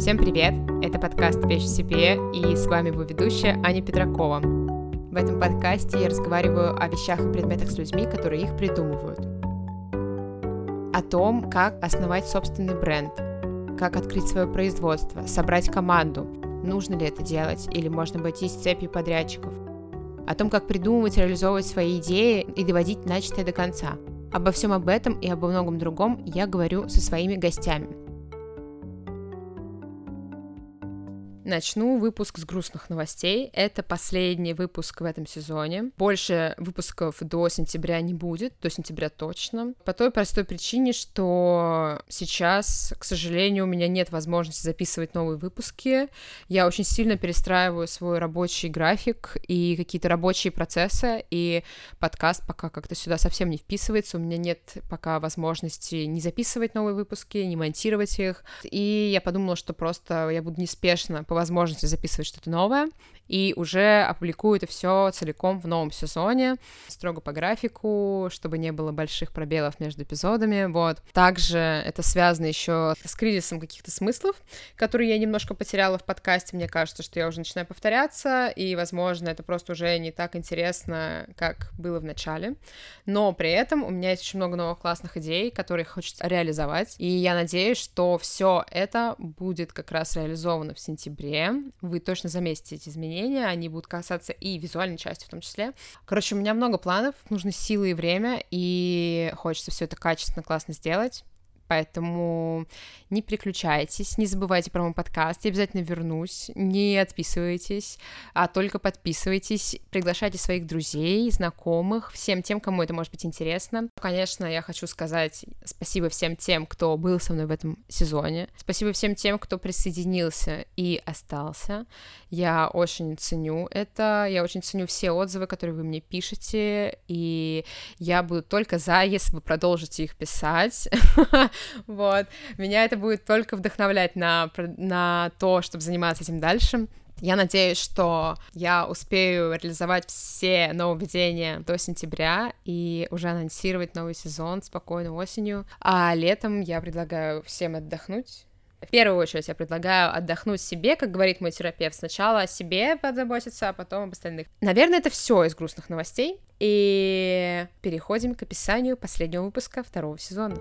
Всем привет! Это подкаст «Вещь в себе» и с вами его ведущая Аня Петракова. В этом подкасте я разговариваю о вещах и предметах с людьми, которые их придумывают. О том, как основать собственный бренд, как открыть свое производство, собрать команду, нужно ли это делать или можно обойтись цепью подрядчиков. О том, как придумывать и реализовывать свои идеи и доводить начатое до конца. Обо всем об этом и обо многом другом я говорю со своими гостями – Начну выпуск с грустных новостей. Это последний выпуск в этом сезоне. Больше выпусков до сентября не будет, до сентября точно. По той простой причине, что сейчас, к сожалению, у меня нет возможности записывать новые выпуски. Я очень сильно перестраиваю свой рабочий график и какие-то рабочие процессы, и подкаст пока как-то сюда совсем не вписывается. У меня нет пока возможности не записывать новые выпуски, не монтировать их. И я подумала, что просто я буду неспешно по возможности записывать что-то новое, и уже опубликую это все целиком в новом сезоне, строго по графику, чтобы не было больших пробелов между эпизодами, вот. Также это связано еще с кризисом каких-то смыслов, которые я немножко потеряла в подкасте, мне кажется, что я уже начинаю повторяться, и, возможно, это просто уже не так интересно, как было в начале, но при этом у меня есть очень много новых классных идей, которые хочется реализовать, и я надеюсь, что все это будет как раз реализовано в сентябре, вы точно заметите эти изменения, они будут касаться и визуальной части в том числе. Короче, у меня много планов, нужны силы и время, и хочется все это качественно, классно сделать. Поэтому не переключайтесь, не забывайте про мой подкаст, я обязательно вернусь, не отписывайтесь, а только подписывайтесь, приглашайте своих друзей, знакомых, всем тем, кому это может быть интересно. Конечно, я хочу сказать спасибо всем тем, кто был со мной в этом сезоне, спасибо всем тем, кто присоединился и остался. Я очень ценю это, я очень ценю все отзывы, которые вы мне пишете, и я буду только за, если вы продолжите их писать. Вот. Меня это будет только вдохновлять на, на то, чтобы заниматься этим дальше. Я надеюсь, что я успею реализовать все нововведения до сентября и уже анонсировать новый сезон спокойно осенью. А летом я предлагаю всем отдохнуть. В первую очередь я предлагаю отдохнуть себе, как говорит мой терапевт. Сначала о себе позаботиться, а потом об остальных. Наверное, это все из грустных новостей. И переходим к описанию последнего выпуска второго сезона.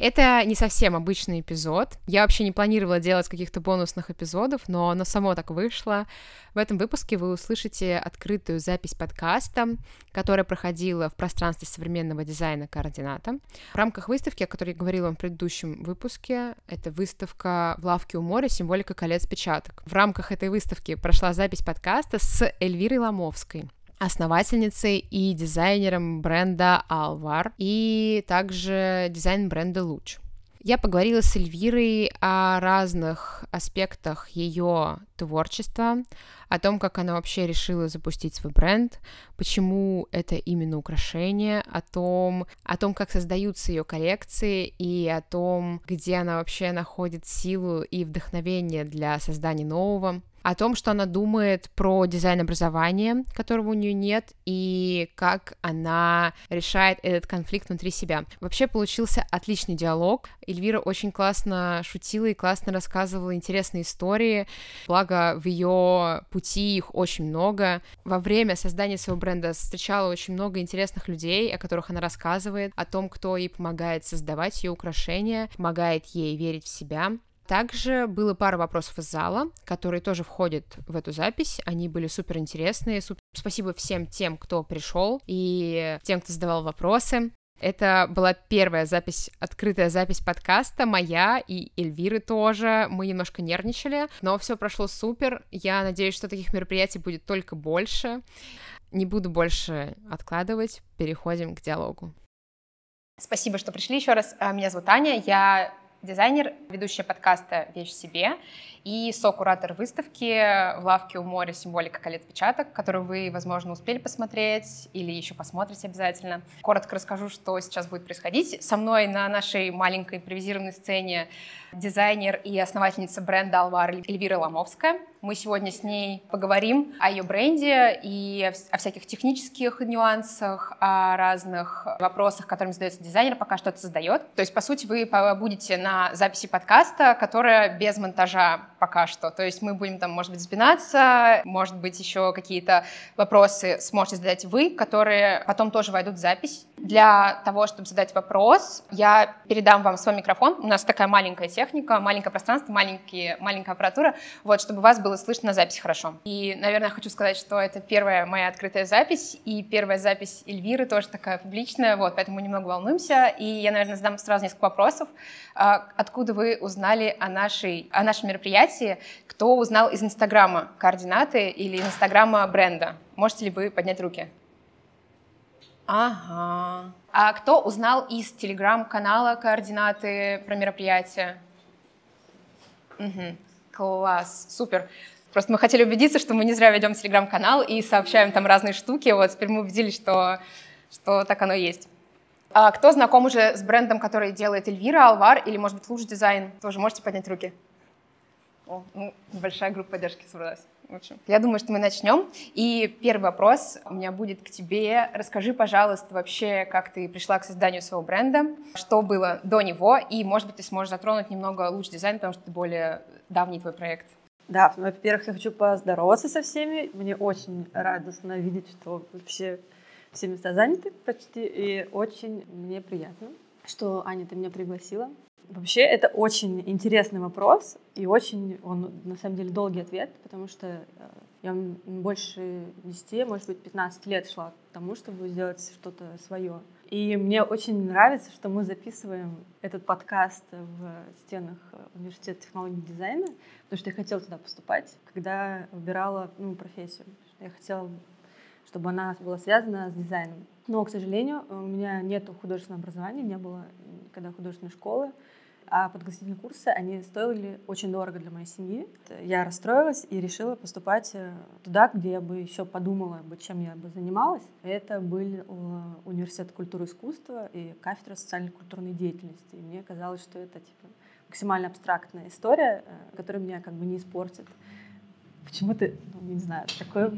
Это не совсем обычный эпизод. Я вообще не планировала делать каких-то бонусных эпизодов, но оно само так вышло. В этом выпуске вы услышите открытую запись подкаста, которая проходила в пространстве современного дизайна координата. В рамках выставки, о которой я говорила в предыдущем выпуске, это выставка в лавке у моря «Символика колец печаток». В рамках этой выставки прошла запись подкаста с Эльвирой Ломовской основательницей и дизайнером бренда Alvar и также дизайн бренда Луч. Я поговорила с Эльвирой о разных аспектах ее творчества, о том, как она вообще решила запустить свой бренд, почему это именно украшение, о том, о том, как создаются ее коллекции и о том, где она вообще находит силу и вдохновение для создания нового о том, что она думает про дизайн образования, которого у нее нет, и как она решает этот конфликт внутри себя. Вообще получился отличный диалог. Эльвира очень классно шутила и классно рассказывала интересные истории. Благо, в ее пути их очень много. Во время создания своего бренда встречала очень много интересных людей, о которых она рассказывает, о том, кто ей помогает создавать ее украшения, помогает ей верить в себя. Также было пара вопросов из зала, которые тоже входят в эту запись. Они были супер интересные. Спасибо всем тем, кто пришел и тем, кто задавал вопросы. Это была первая запись, открытая запись подкаста, моя и Эльвиры тоже. Мы немножко нервничали, но все прошло супер. Я надеюсь, что таких мероприятий будет только больше. Не буду больше откладывать, переходим к диалогу. Спасибо, что пришли еще раз. А, меня зовут Аня, я дизайнер, ведущая подкаста «Вещь себе». И сокуратор выставки в лавке у моря «Символика колет-печаток», которую вы, возможно, успели посмотреть или еще посмотрите обязательно. Коротко расскажу, что сейчас будет происходить. Со мной на нашей маленькой импровизированной сцене дизайнер и основательница бренда «Алвар» Эльвира Ломовская. Мы сегодня с ней поговорим о ее бренде и о всяких технических нюансах, о разных вопросах, которыми задается дизайнер, пока что-то создает. То есть, по сути, вы будете на записи подкаста, которая без монтажа пока что. То есть мы будем там, может быть, сбинаться, может быть, еще какие-то вопросы сможете задать вы, которые потом тоже войдут в запись. Для того, чтобы задать вопрос, я передам вам свой микрофон. У нас такая маленькая техника, маленькое пространство, маленькие, маленькая аппаратура, вот, чтобы вас было слышно на записи хорошо. И, наверное, хочу сказать, что это первая моя открытая запись, и первая запись Эльвиры тоже такая публичная, вот, поэтому немного волнуемся. И я, наверное, задам сразу несколько вопросов. А, откуда вы узнали о, нашей, о нашем мероприятии? Кто узнал из Инстаграма координаты или Инстаграма бренда? Можете ли вы поднять руки? Ага. А кто узнал из телеграм-канала координаты про мероприятие? Угу. Класс, супер. Просто мы хотели убедиться, что мы не зря ведем телеграм-канал и сообщаем там разные штуки. Вот теперь мы убедились, что, что так оно есть. А кто знаком уже с брендом, который делает Эльвира, Алвар или, может быть, Луж Дизайн? Тоже можете поднять руки. О, ну, большая группа поддержки собралась. Общем, я думаю, что мы начнем. И первый вопрос у меня будет к тебе. Расскажи, пожалуйста, вообще, как ты пришла к созданию своего бренда, что было до него, и, может быть, ты сможешь затронуть немного лучше дизайн, потому что это более давний твой проект. Да, ну, во-первых, я хочу поздороваться со всеми. Мне очень радостно видеть, что вообще все места заняты почти, и очень мне приятно, что, Аня, ты меня пригласила. Вообще, это очень интересный вопрос, и очень он, на самом деле, долгий ответ, потому что э, я больше 10, может быть, 15 лет шла к тому, чтобы сделать что-то свое. И мне очень нравится, что мы записываем этот подкаст в стенах университета технологий и дизайна, потому что я хотела туда поступать, когда выбирала ну, профессию. Я хотела, чтобы она была связана с дизайном. Но, к сожалению, у меня нет художественного образования, не было никогда художественной школы а подготовительные курсы, они стоили очень дорого для моей семьи. Я расстроилась и решила поступать э, туда, где я бы еще подумала, чем я бы занималась. Это был э, университет культуры и искусства и кафедра социальной культурной деятельности. И мне казалось, что это типа, максимально абстрактная история, э, которая меня как бы не испортит. Почему-то, ну, не знаю, такое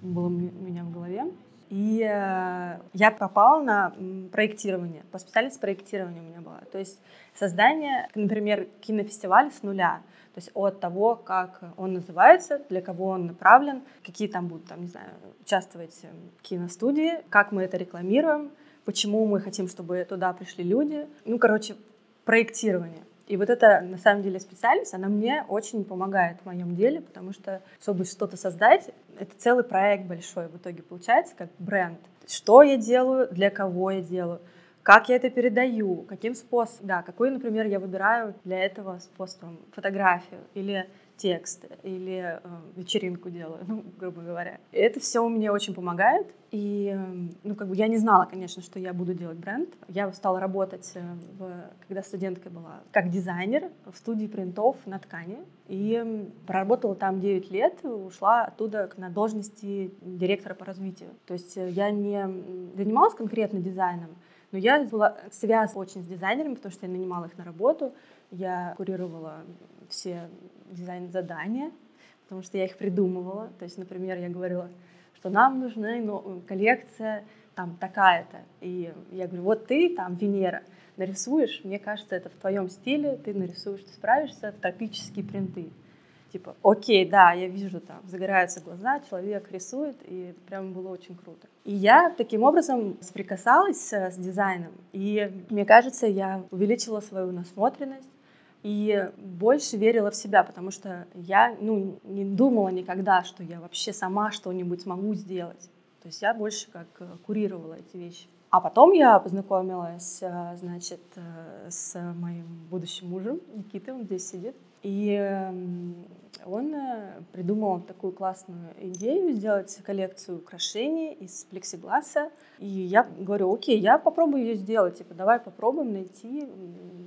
было у меня в голове. И э, я попала на проектирование, по специальности проектирования у меня была. То есть создание, например, кинофестиваля с нуля. То есть от того, как он называется, для кого он направлен, какие там будут, там, не знаю, участвовать э, киностудии, как мы это рекламируем, почему мы хотим, чтобы туда пришли люди. Ну, короче, проектирование. И вот эта, на самом деле, специальность, она мне очень помогает в моем деле, потому что, чтобы что-то создать, это целый проект большой в итоге получается, как бренд. Что я делаю, для кого я делаю, как я это передаю, каким способом, да, какой, например, я выбираю для этого способом фотографию или текст или э, вечеринку делаю, ну, грубо говоря. Это все мне очень помогает. И, ну, как бы я не знала, конечно, что я буду делать бренд. Я стала работать, э, в, когда студенткой была, как дизайнер в студии принтов на ткани. И проработала там 9 лет, ушла оттуда на должности директора по развитию. То есть э, я не занималась конкретно дизайном, но я была связана очень с дизайнерами, потому что я нанимала их на работу, я курировала все дизайн-задания, потому что я их придумывала. То есть, например, я говорила, что нам нужна ну, коллекция там такая-то. И я говорю, вот ты там Венера нарисуешь, мне кажется, это в твоем стиле, ты нарисуешь, ты справишься в тропические принты. Типа, окей, да, я вижу, там загораются глаза, человек рисует, и прям было очень круто. И я таким образом соприкасалась с дизайном, и мне кажется, я увеличила свою насмотренность, и больше верила в себя, потому что я ну, не думала никогда, что я вообще сама что-нибудь смогу сделать. То есть я больше как э, курировала эти вещи. А потом я познакомилась, э, значит, э, с моим будущим мужем Никитой, он здесь сидит. И он э, придумал такую классную идею сделать коллекцию украшений из плексигласа. И я говорю, окей, я попробую ее сделать. Типа, давай попробуем найти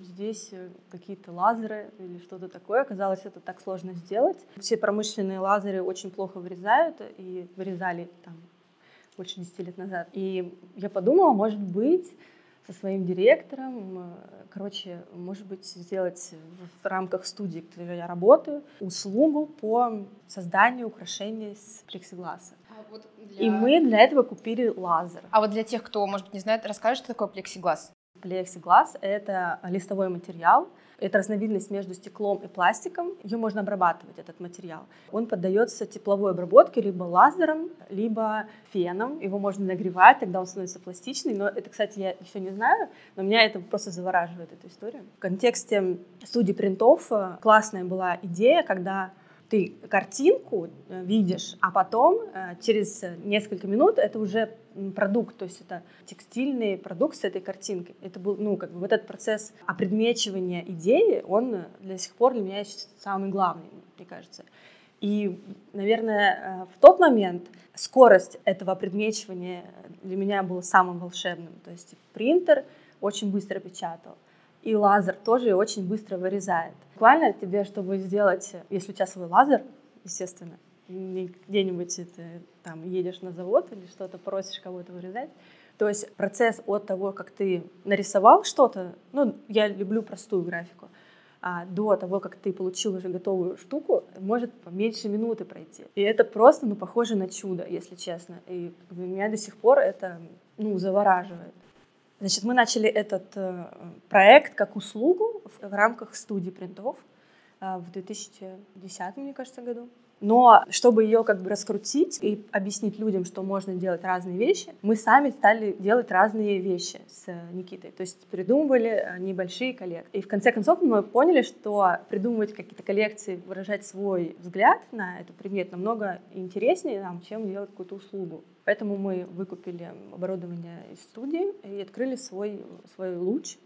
здесь э, какие-то лазеры или что-то такое. Оказалось, это так сложно сделать. Все промышленные лазеры очень плохо вырезают и вырезали там больше 10 лет назад. И я подумала, может быть, со своим директором, э, короче, может быть, сделать в рамках студии, которой я работаю, услугу по созданию украшений из плексигласа. А вот для... И мы для этого купили лазер. А вот для тех, кто, может быть, не знает, расскажешь, что такое плексиглаз? Плексиглаз — это листовой материал, это разновидность между стеклом и пластиком. Ее можно обрабатывать, этот материал. Он поддается тепловой обработке либо лазером, либо феном. Его можно нагревать, тогда он становится пластичный. Но это, кстати, я еще не знаю, но меня это просто завораживает, эта история. В контексте студии принтов э, классная была идея, когда ты картинку э, видишь, а потом э, через несколько минут это уже продукт, то есть это текстильный продукт с этой картинкой. Это был, ну, как бы вот этот процесс опредмечивания идеи, он до сих пор для меня самый главный, мне кажется. И, наверное, э, в тот момент скорость этого предмечивания для меня была самым волшебным. То есть принтер очень быстро печатал, и лазер тоже очень быстро вырезает. Буквально тебе, чтобы сделать, если у тебя свой лазер, естественно, где-нибудь ты там едешь на завод или что-то, просишь кого-то вырезать, то есть процесс от того, как ты нарисовал что-то, ну, я люблю простую графику, а до того, как ты получил уже готовую штуку, может меньше минуты пройти. И это просто, ну, похоже на чудо, если честно. И меня до сих пор это, ну, завораживает. Значит, мы начали этот э, проект как услугу в, рамках студии принтов в 2010, мне кажется, году. Но чтобы ее как бы раскрутить и объяснить людям, что можно делать разные вещи, мы сами стали делать разные вещи с Никитой. То есть придумывали э, небольшие коллекции. И в конце концов мы поняли, что придумывать какие-то коллекции, выражать свой взгляд на эту предмет намного интереснее нам, чем делать какую-то услугу. Поэтому мы выкупили оборудование из студии и открыли свой, свой луч,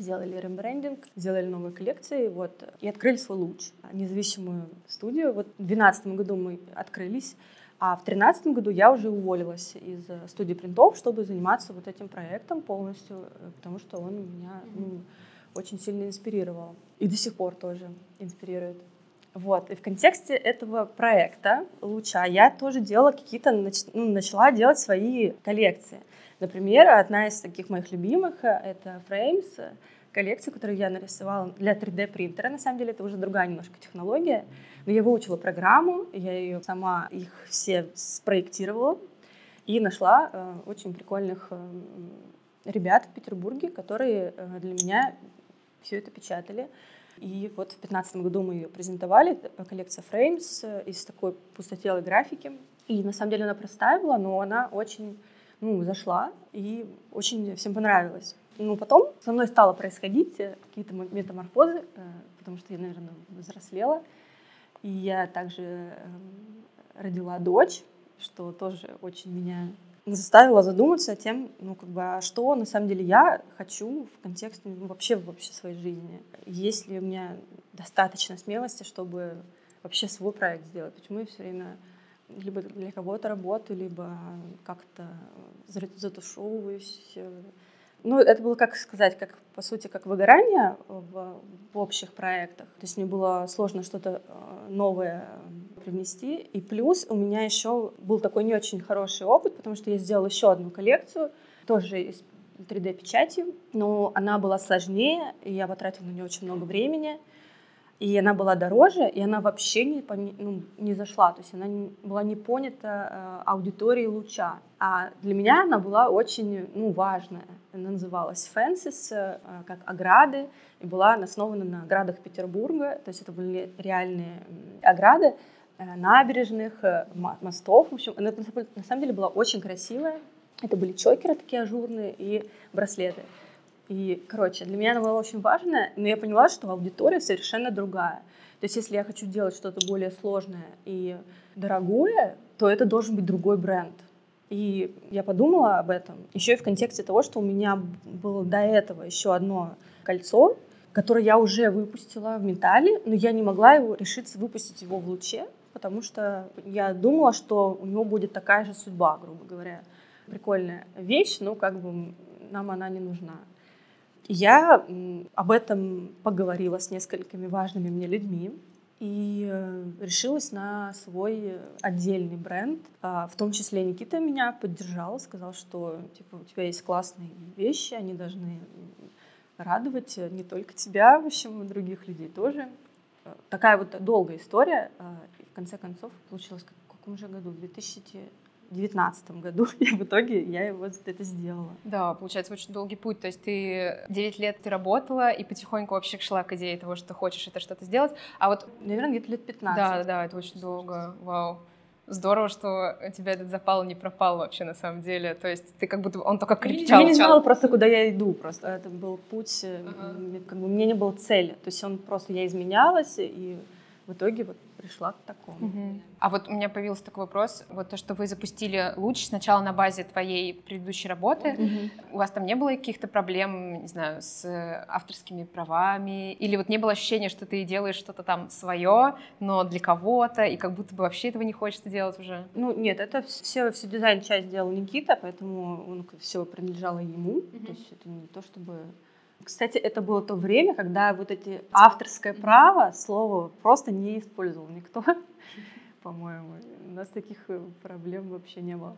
сделали рембрендинг, сделали новые коллекции, вот, и открыли свой луч, независимую студию. Вот в 2012 году мы открылись, а в 2013 году я уже уволилась из студии принтов, чтобы заниматься вот этим проектом полностью, потому что он меня ну, очень сильно инспирировал. И до сих пор тоже инспирирует. Вот. И в контексте этого проекта «Луча» я тоже делала какие-то, ну, начала делать свои коллекции. Например, одна из таких моих любимых — это Frames, коллекция, которую я нарисовала для 3D-принтера. На самом деле это уже другая немножко технология. Но я выучила программу, я ее сама их все спроектировала и нашла э, очень прикольных э, ребят в Петербурге, которые э, для меня все это печатали. И вот в 2015 году мы ее презентовали, коллекция Frames э, из такой пустотелой графики. И на самом деле она простая была, но она очень ну, зашла и очень всем понравилась. Ну, потом со мной стало происходить э, какие-то метаморфозы, э, потому что я, наверное, взрослела. И я также родила дочь, что тоже очень меня заставила задуматься о тем, ну, как бы, а что на самом деле я хочу в контексте ну, вообще, вообще своей жизни. Есть ли у меня достаточно смелости, чтобы вообще свой проект сделать? Почему я все время либо для кого-то работаю, либо как-то затушевываюсь. Ну, это было, как сказать, как, по сути, как выгорание в, в общих проектах. То есть мне было сложно что-то э, новое привнести. И плюс у меня еще был такой не очень хороший опыт, потому что я сделала еще одну коллекцию, тоже из 3D-печати, но она была сложнее, и я потратила на нее очень много времени, и она была дороже, и она вообще не, ну, не зашла, то есть она была не понята э, аудиторией луча. А для меня она была очень ну, важная. Она называлась Fences, э, как ограды, и была основана на оградах Петербурга, то есть это были реальные ограды, набережных, э, мостов. В общем, она на самом деле была очень красивая. Это были чокеры такие ажурные и браслеты. И, короче, для меня она была очень важная, но я поняла, что аудитория совершенно другая. То есть, если я хочу делать что-то более сложное и дорогое, то это должен быть другой бренд. И я подумала об этом еще и в контексте того, что у меня было до этого еще одно кольцо, который я уже выпустила в металле, но я не могла его решиться выпустить его в луче, потому что я думала, что у него будет такая же судьба, грубо говоря. Прикольная вещь, но как бы нам она не нужна. Я об этом поговорила с несколькими важными мне людьми и э, решилась на свой отдельный бренд. А, в том числе Никита меня поддержал, сказал, что типа, у тебя есть классные вещи, они должны радовать не только тебя, в общем, и других людей тоже. Такая вот долгая история. Э, и в конце концов получилось в каком же году? В 2000 2019 году, и в итоге я его это сделала. Да, получается, очень долгий путь. То есть ты 9 лет ты работала и потихоньку вообще шла к идее того, что ты хочешь это что-то сделать. А вот... Наверное, где-то лет 15. Да, да, это очень долго. Вау. Здорово, что у тебя этот запал не пропал вообще на самом деле. То есть ты как будто он только крепчал. Я не знала просто, куда я иду. Просто это был путь, uh-huh. как бы мне не было цели. То есть он просто я изменялась и в итоге вот пришла к такому. Угу. А вот у меня появился такой вопрос. Вот то, что вы запустили луч сначала на базе твоей предыдущей работы, угу. у вас там не было каких-то проблем, не знаю, с авторскими правами? Или вот не было ощущения, что ты делаешь что-то там свое, но для кого-то, и как будто бы вообще этого не хочется делать уже? Ну, нет, это все, всю дизайн-часть делал Никита, поэтому он все принадлежало ему. Угу. То есть это не то, чтобы кстати, это было то время, когда вот эти авторское право, слово просто не использовал никто, по-моему. У нас таких э, проблем вообще не было.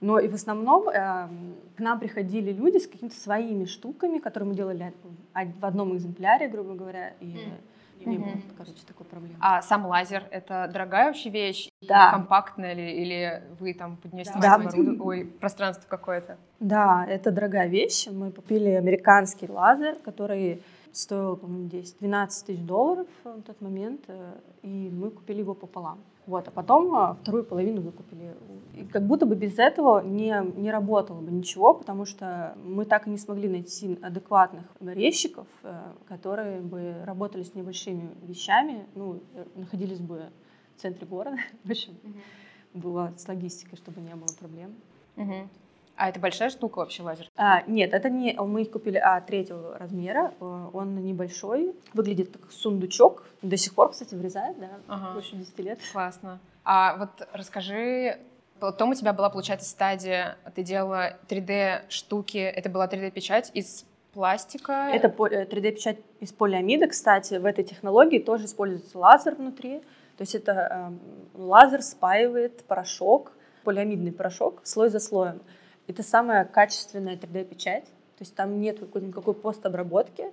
Но и в основном э, к нам приходили люди с какими-то своими штуками, которые мы делали в одном экземпляре, грубо говоря, и mm не было, короче, такой проблемы. А сам лазер — это дорогая вообще вещь? Да. Компактная ли? Или вы там поднесете да. оборуд... Ой, пространство какое-то? Да, это дорогая вещь. Мы купили американский лазер, который стоил, по-моему, 10-12 тысяч долларов в тот момент, э, и мы купили его пополам. Вот, а потом а, вторую половину выкупили. И как будто бы без этого не, не работало бы ничего, потому что мы так и не смогли найти адекватных резчиков, э, которые бы работали с небольшими вещами, ну, э, находились бы в центре города. В общем, mm-hmm. было с логистикой, чтобы не было проблем. Mm-hmm. А это большая штука вообще лазер? А, нет, это не мы их купили а, третьего размера. Э, он небольшой, выглядит как сундучок. До сих пор, кстати, врезает, да, ага. больше 10 лет. Классно. А вот расскажи, потом у тебя была, получается, стадия, ты делала 3D-штуки, это была 3D-печать из пластика? Это 3D-печать э, из полиамида, кстати. В этой технологии тоже используется лазер внутри. То есть это э, лазер спаивает порошок, полиамидный порошок, слой за слоем. Это самая качественная 3D-печать, то есть там нет никакой постобработки,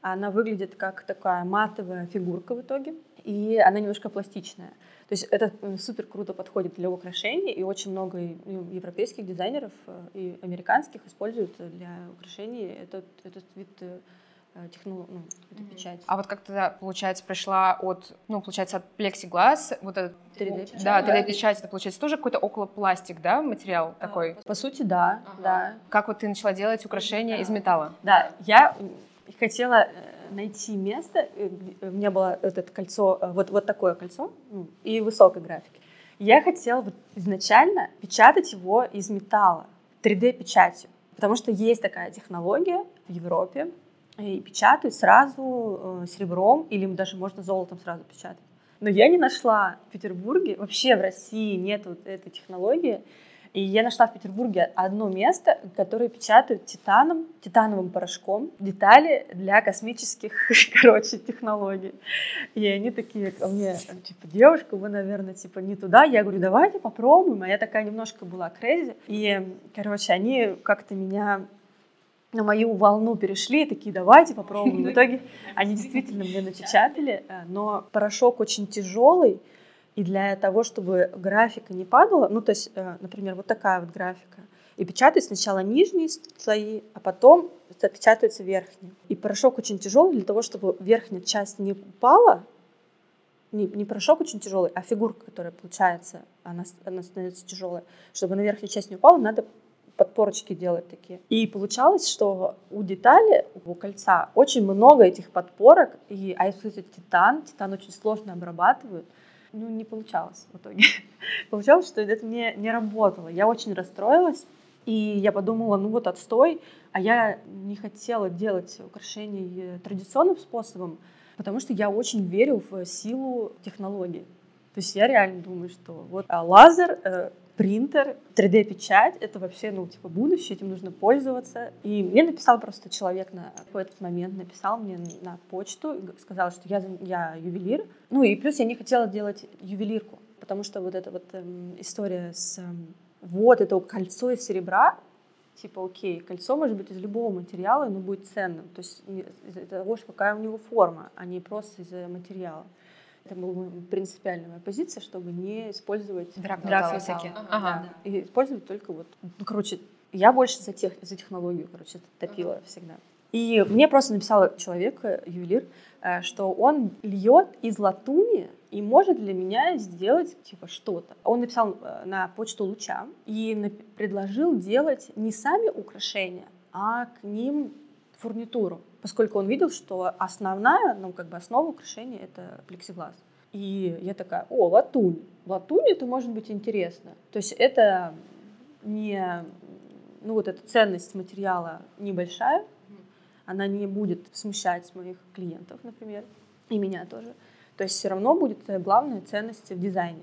она выглядит как такая матовая фигурка в итоге, и она немножко пластичная. То есть это супер круто подходит для украшений, и очень много европейских дизайнеров э, и американских используют для украшений этот, этот вид э, Э, техно, ну, эту печать. А вот как тогда, получается, пришла от, ну, получается, от плексиглаз, вот этот 3D-печать. Да, 3D-печать, это, получается, тоже какой-то около пластик, да, материал а, такой? По сути, да, ага. да. Как вот ты начала делать украшения да. из металла? Да, я хотела э, найти место, э, у меня было вот это кольцо, вот, вот такое кольцо ну, и высокой графики. Я хотела вот изначально печатать его из металла, 3D-печатью, потому что есть такая технология в Европе, и печатают сразу э, серебром или даже можно золотом сразу печатать. Но я не нашла в Петербурге, вообще в России нет вот этой технологии. И я нашла в Петербурге одно место, которое печатают титаном, титановым порошком детали для космических, короче, технологий. И они такие ко мне, типа, девушка, вы, наверное, типа не туда. Я говорю, давайте попробуем. А я такая немножко была крейзи. И, короче, они как-то меня на мою волну перешли, такие, давайте попробуем. В итоге они действительно мне напечатали, э, но порошок очень тяжелый, и для того, чтобы графика не падала, ну, то есть, э, например, вот такая вот графика, и печатают сначала нижние слои, а потом печатаются верхние. И порошок очень тяжелый для того, чтобы верхняя часть не упала, не, не порошок очень тяжелый, а фигурка, которая получается, она, она становится тяжелой. Чтобы на верхнюю часть не упала, надо подпорочки делать такие. И получалось, что у детали, у кольца очень много этих подпорок, и, а если это титан, титан очень сложно обрабатывают, ну, не получалось в итоге. получалось, что это мне не работало. Я очень расстроилась, И я подумала, ну вот отстой, а я не хотела делать украшения традиционным способом, потому что я очень верю в силу технологий. То есть я реально думаю, что вот а, лазер, э, принтер, 3D-печать — это вообще, ну, типа, будущее, этим нужно пользоваться. И мне написал просто человек на, этот момент, написал мне на почту, сказал, что я, я ювелир. Ну, и плюс я не хотела делать ювелирку, потому что вот эта вот эм, история с эм, вот это кольцо из серебра, типа, окей, кольцо может быть из любого материала, но будет ценным. То есть из-за того, какая у него форма, а не просто из-за материала. Это была принципиальная моя позиция, чтобы не использовать драгметаллы всякие. Ага. Да, и использовать только вот, ну, короче, я больше за, тех, за технологию, короче, топила ага. всегда. И мне просто написал человек, э, ювелир, э, что он льет из латуни и может для меня сделать типа что-то. Он написал э, на почту луча и предложил делать не сами украшения, а к ним фурнитуру поскольку он видел, что основная, ну, как бы основа украшения — это плексиглаз. И я такая, о, латунь. Латунь — это может быть интересно. То есть это не... Ну, вот эта ценность материала небольшая, она не будет смущать моих клиентов, например, и меня тоже. То есть все равно будет главная ценность в дизайне.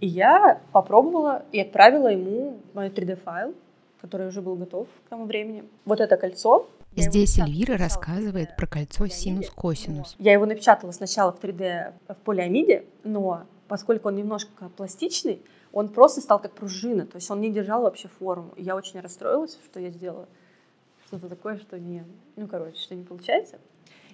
И я попробовала и отправила ему мой 3D-файл, который уже был готов к тому времени. Вот это кольцо, Здесь Эльвира рассказывает про кольцо синус-косинус. Я его напечатала сначала в 3D в полиамиде, но поскольку он немножко пластичный, он просто стал как пружина, то есть он не держал вообще форму. Я очень расстроилась, что я сделала что-то такое, что не, ну, короче, что не получается.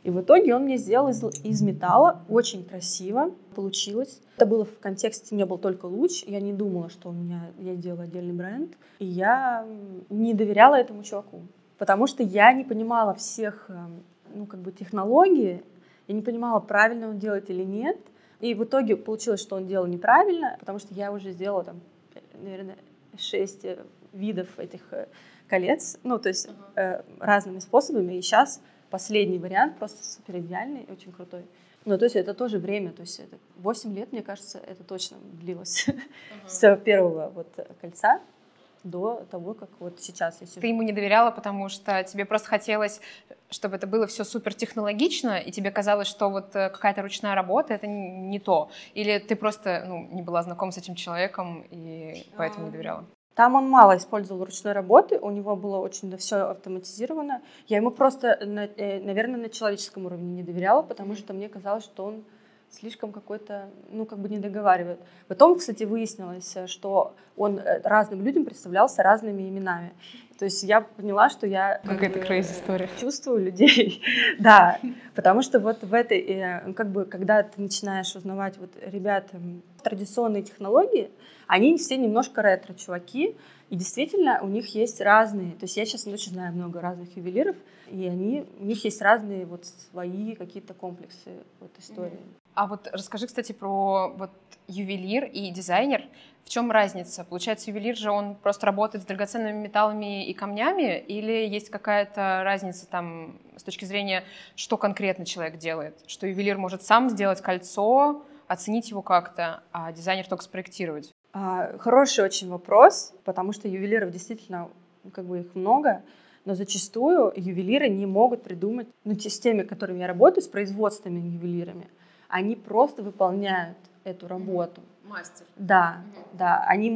И в итоге он мне сделал из, из металла, очень красиво получилось. Это было в контексте, меня был только луч, я не думала, что у меня, я делаю отдельный бренд, и я не доверяла этому чуваку потому что я не понимала всех эм, ну, как бы технологий, я не понимала, правильно он делает или нет. И в итоге получилось, что он делал неправильно, потому что я уже сделала там, наверное, шесть э, видов этих э, колец, ну, то есть uh-huh. разными способами. И сейчас последний вариант просто супер идеальный, очень крутой. Ну, то есть это тоже время, то есть это 8 лет, мне кажется, это точно длилось uh-huh. с первого вот кольца до того, как вот сейчас я сижу. Ты ему не доверяла, потому что тебе просто хотелось, чтобы это было все супер технологично, и тебе казалось, что вот э, какая-то ручная работа — это не то? Или ты просто ну, не была знакома с этим человеком и поэтому не доверяла? Там он мало использовал ручной работы, у него было очень все автоматизировано. Я ему просто, э, наверное, на человеческом уровне не доверяла, потому что мне казалось, что он слишком какой-то, ну, как бы не договаривает. Потом, кстати, выяснилось, что он э, разным людям представлялся разными именами. То есть я поняла, что я... Какая-то crazy история. Чувствую людей, да. Потому что вот в этой, э, как бы, когда ты начинаешь узнавать вот ребят традиционные технологии, они все немножко ретро-чуваки, и действительно у них есть разные, то есть я сейчас очень знаю много разных ювелиров, и они, у них есть разные вот свои какие-то комплексы вот истории. А вот расскажи, кстати, про вот ювелир и дизайнер. В чем разница? Получается, ювелир же он просто работает с драгоценными металлами и камнями, или есть какая-то разница там с точки зрения, что конкретно человек делает? Что ювелир может сам сделать кольцо, оценить его как-то, а дизайнер только спроектировать? А, хороший очень вопрос, потому что ювелиров действительно как бы их много, но зачастую ювелиры не могут придумать, ну, с теми, которыми я работаю, с производственными ювелирами, они просто выполняют эту работу. Мастер. Да, угу. да. Они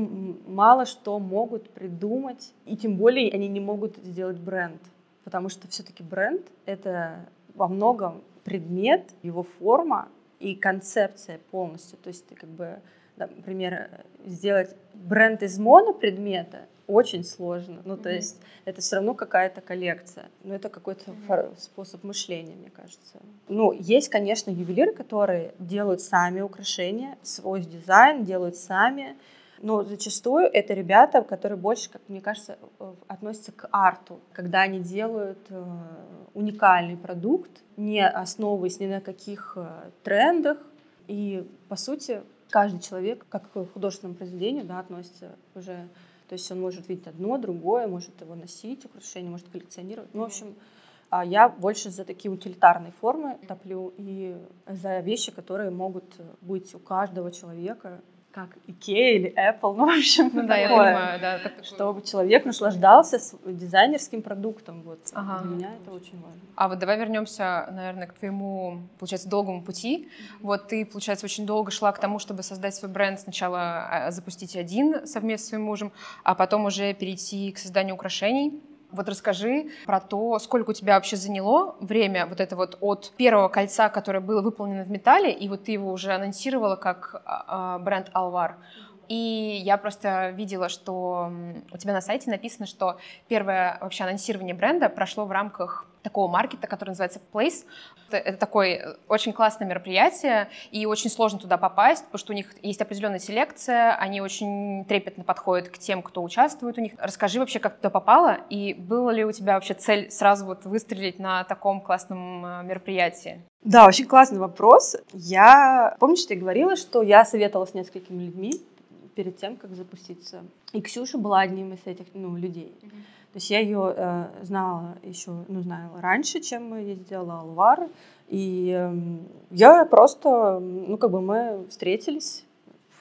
мало что могут придумать, и тем более они не могут сделать бренд, потому что все-таки бренд — это во многом предмет, его форма и концепция полностью. То есть ты как бы, например, сделать бренд из монопредмета очень сложно. Ну, то есть это все равно какая-то коллекция. Но это какой-то способ мышления, мне кажется. Ну, есть, конечно, ювелиры, которые делают сами украшения, свой дизайн делают сами. Но зачастую это ребята, которые больше, как мне кажется, относятся к арту, когда они делают э, уникальный продукт, не основываясь ни на каких э, трендах. И, по сути, каждый человек, как к художественному произведению, да, относится уже то есть он может видеть одно, другое, может его носить, украшение, может коллекционировать. Ну, в общем, а я больше за такие утилитарные формы топлю и за вещи, которые могут быть у каждого человека, как Ikea или Apple, ну, в общем, ну, да, такое, я понимаю, да, так чтобы человек наслаждался дизайнерским продуктом. Вот. Ага. Для меня это очень важно. А вот давай вернемся, наверное, к твоему, получается, долгому пути. Вот ты, получается, очень долго шла к тому, чтобы создать свой бренд. Сначала а, запустить один совместно с своим мужем, а потом уже перейти к созданию украшений. Вот расскажи про то, сколько у тебя вообще заняло время вот это вот от первого кольца, которое было выполнено в металле, и вот ты его уже анонсировала как а, а, бренд Алвар. И я просто видела, что у тебя на сайте написано, что первое вообще анонсирование бренда прошло в рамках такого маркета, который называется Place. Это, это такое э, очень классное мероприятие, и очень сложно туда попасть, потому что у них есть определенная селекция, они очень трепетно подходят к тем, кто участвует у них. Расскажи вообще, как туда попала, и была ли у тебя вообще цель сразу вот выстрелить на таком классном э, мероприятии? Да, очень классный вопрос. Я, помнишь, ты говорила, что я советовала с несколькими людьми перед тем, как запуститься. И Ксюша была одним из этих ну, людей. Mm-hmm. То есть я ее э, знала еще, ну, знала раньше, чем я сделала Алвар. И э, я просто, ну, как бы мы встретились,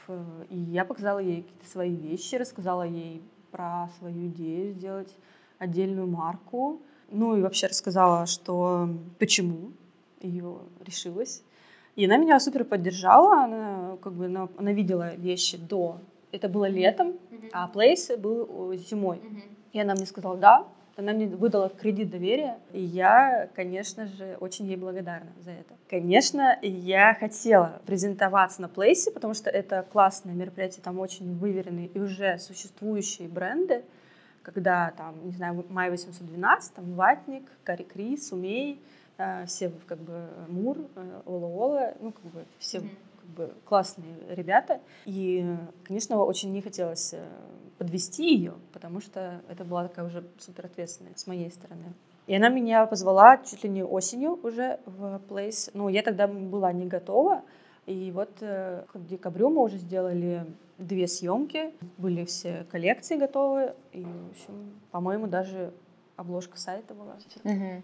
в, и я показала ей какие-то свои вещи, рассказала ей про свою идею сделать отдельную марку. Ну и вообще рассказала, что почему ее решилась. И она меня супер поддержала, она как бы она, она видела вещи до. Это было летом, mm-hmm. а Place был зимой. Mm-hmm. И она мне сказала «да». Она мне выдала кредит доверия, и я, конечно же, очень ей благодарна за это. Конечно, я хотела презентоваться на Плейсе, потому что это классное мероприятие, там очень выверенные и уже существующие бренды, когда там, не знаю, Май 812, там Ватник, Кари Крис, Умей, все как бы Мур, э, Ола Ола, ну как бы все mm-hmm. как бы классные ребята. И, конечно, очень не хотелось э, подвести ее, потому что это была такая уже супер ответственная с моей стороны. И она меня позвала чуть ли не осенью уже в Place. Ну, я тогда была не готова. И вот э, к декабрю мы уже сделали две съемки, были все коллекции готовы. И, в общем, по-моему, даже обложка сайта была. Угу.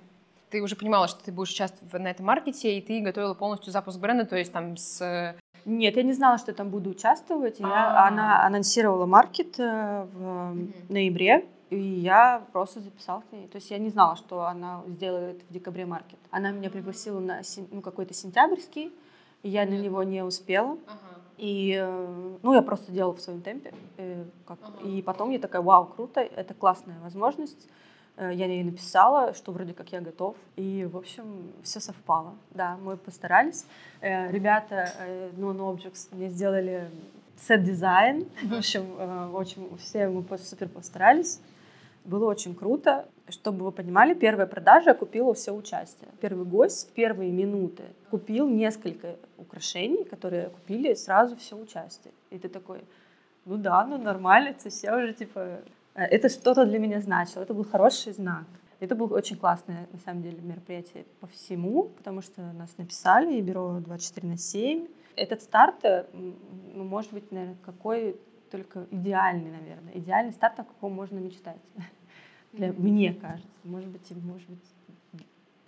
Ты уже понимала, что ты будешь участвовать на этом маркете, и ты готовила полностью запуск бренда, то есть там с нет, я не знала, что я там буду участвовать. Я, а. она анонсировала маркет э, в ноябре, и я просто записала к ней. То есть я не знала, что она сделает в декабре маркет. Она меня пригласила на ну, какой-то сентябрьский, и я на него не успела. И, э, ну, я просто делала в своем темпе. И, э, как, и потом я такая, вау, круто, это классная возможность. Э, я ей написала, что вроде как я готов. И, в общем, все совпало. Да, мы постарались. Э, ребята э, Objects мне сделали сет-дизайн. В общем, общем, все мы супер постарались. Было очень круто. Чтобы вы понимали, первая продажа купила все участие. Первый гость в первые минуты купил несколько украшений, которые купили сразу все участие. И ты такой, ну да, ну нормально, то есть я уже типа это что-то для меня значило, это был хороший знак. Это было очень классное, на самом деле, мероприятие по всему, потому что нас написали, и бюро 24 на 7. Этот старт, э, ну, может быть, наверное, какой только идеальный, наверное. Идеальный старт, о каком можно мечтать. Для, мне кажется. Может быть, может быть,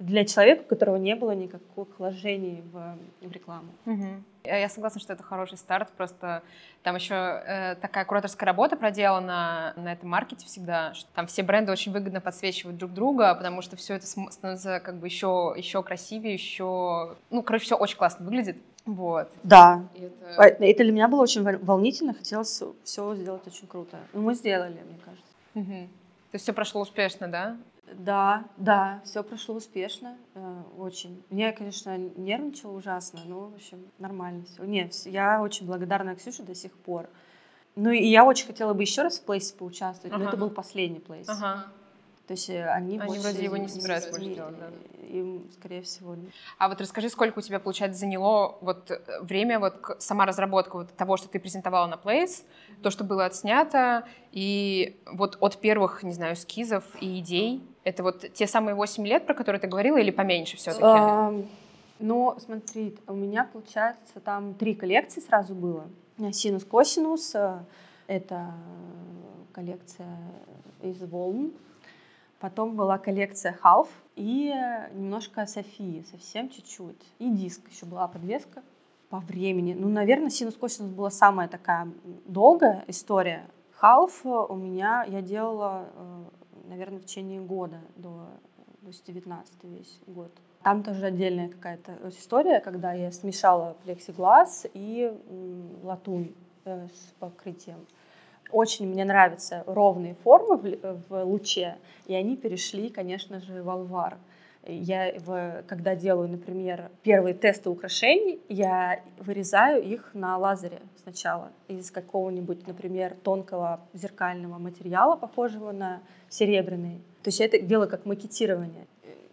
для человека, у которого не было никаких вложений в, в рекламу. Угу. Я согласна, что это хороший старт, просто там еще э, такая кураторская работа проделана на этом маркете всегда, что там все бренды очень выгодно подсвечивают друг друга, потому что все это становится как бы еще, еще красивее, еще, ну, короче, все очень классно выглядит. Вот. Да. это... А, это для меня было очень волнительно, хотелось все сделать очень круто. Ну, мы сделали, мне кажется. Угу. То есть все прошло успешно, да? Да, да, все прошло успешно, э, очень. Мне, конечно, нервничало ужасно, но, в общем, нормально все. Нет, я очень благодарна Ксюше до сих пор. Ну и я очень хотела бы еще раз в плейсе поучаствовать, ага. но это был последний плейс. Ага. То есть э, они, они вроде его не собираются больше делать, да? Им, скорее всего, нет. А вот расскажи, сколько у тебя, получается, заняло вот э, время, вот сама разработка вот того, что ты презентовала на Place, то, что было отснято, и вот от первых, не знаю, эскизов и идей, это вот те самые 8 лет, про которые ты говорила, или поменьше все-таки? А, ну, смотри, у меня, получается, там три коллекции сразу было. Синус-косинус, э, это коллекция из волн, Потом была коллекция Half и немножко Софии, совсем чуть-чуть. И диск, еще была подвеска. По времени. Ну, наверное, синус косинус была самая такая долгая история. Халф у меня я делала, э, наверное, в течение года до, есть 19 весь год. Там тоже отдельная какая-то история, когда я смешала плексиглаз и латунь э, с покрытием. Очень мне нравятся ровные формы в луче, и они перешли, конечно же, в алвар. Я, в, когда делаю, например, первые тесты украшений, я вырезаю их на лазере сначала из какого-нибудь, например, тонкого зеркального материала, похожего на серебряный. То есть я это делаю как макетирование.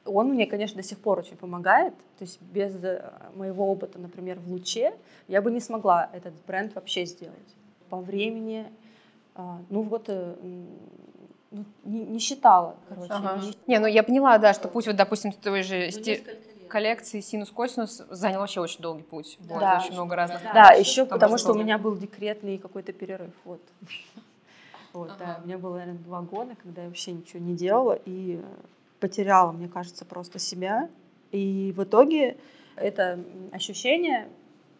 Он мне, конечно, до сих пор очень помогает. То есть без э, моего опыта, например, в луче, я бы не смогла этот бренд вообще сделать. По времени, а, ну вот, э, ну, не, не считала, короче. Ага. Не... не, ну я поняла, да, что путь, вот, допустим, той же сти... коллекции синус-косинус занял вообще очень долгий путь. Вот, да. Очень много разных. Да, да еще потому что у меня был декретный какой-то перерыв. Вот. Вот, ага. да, у меня было, наверное, два года, когда я вообще ничего не делала, и потеряла, мне кажется, просто себя. И в итоге это ощущение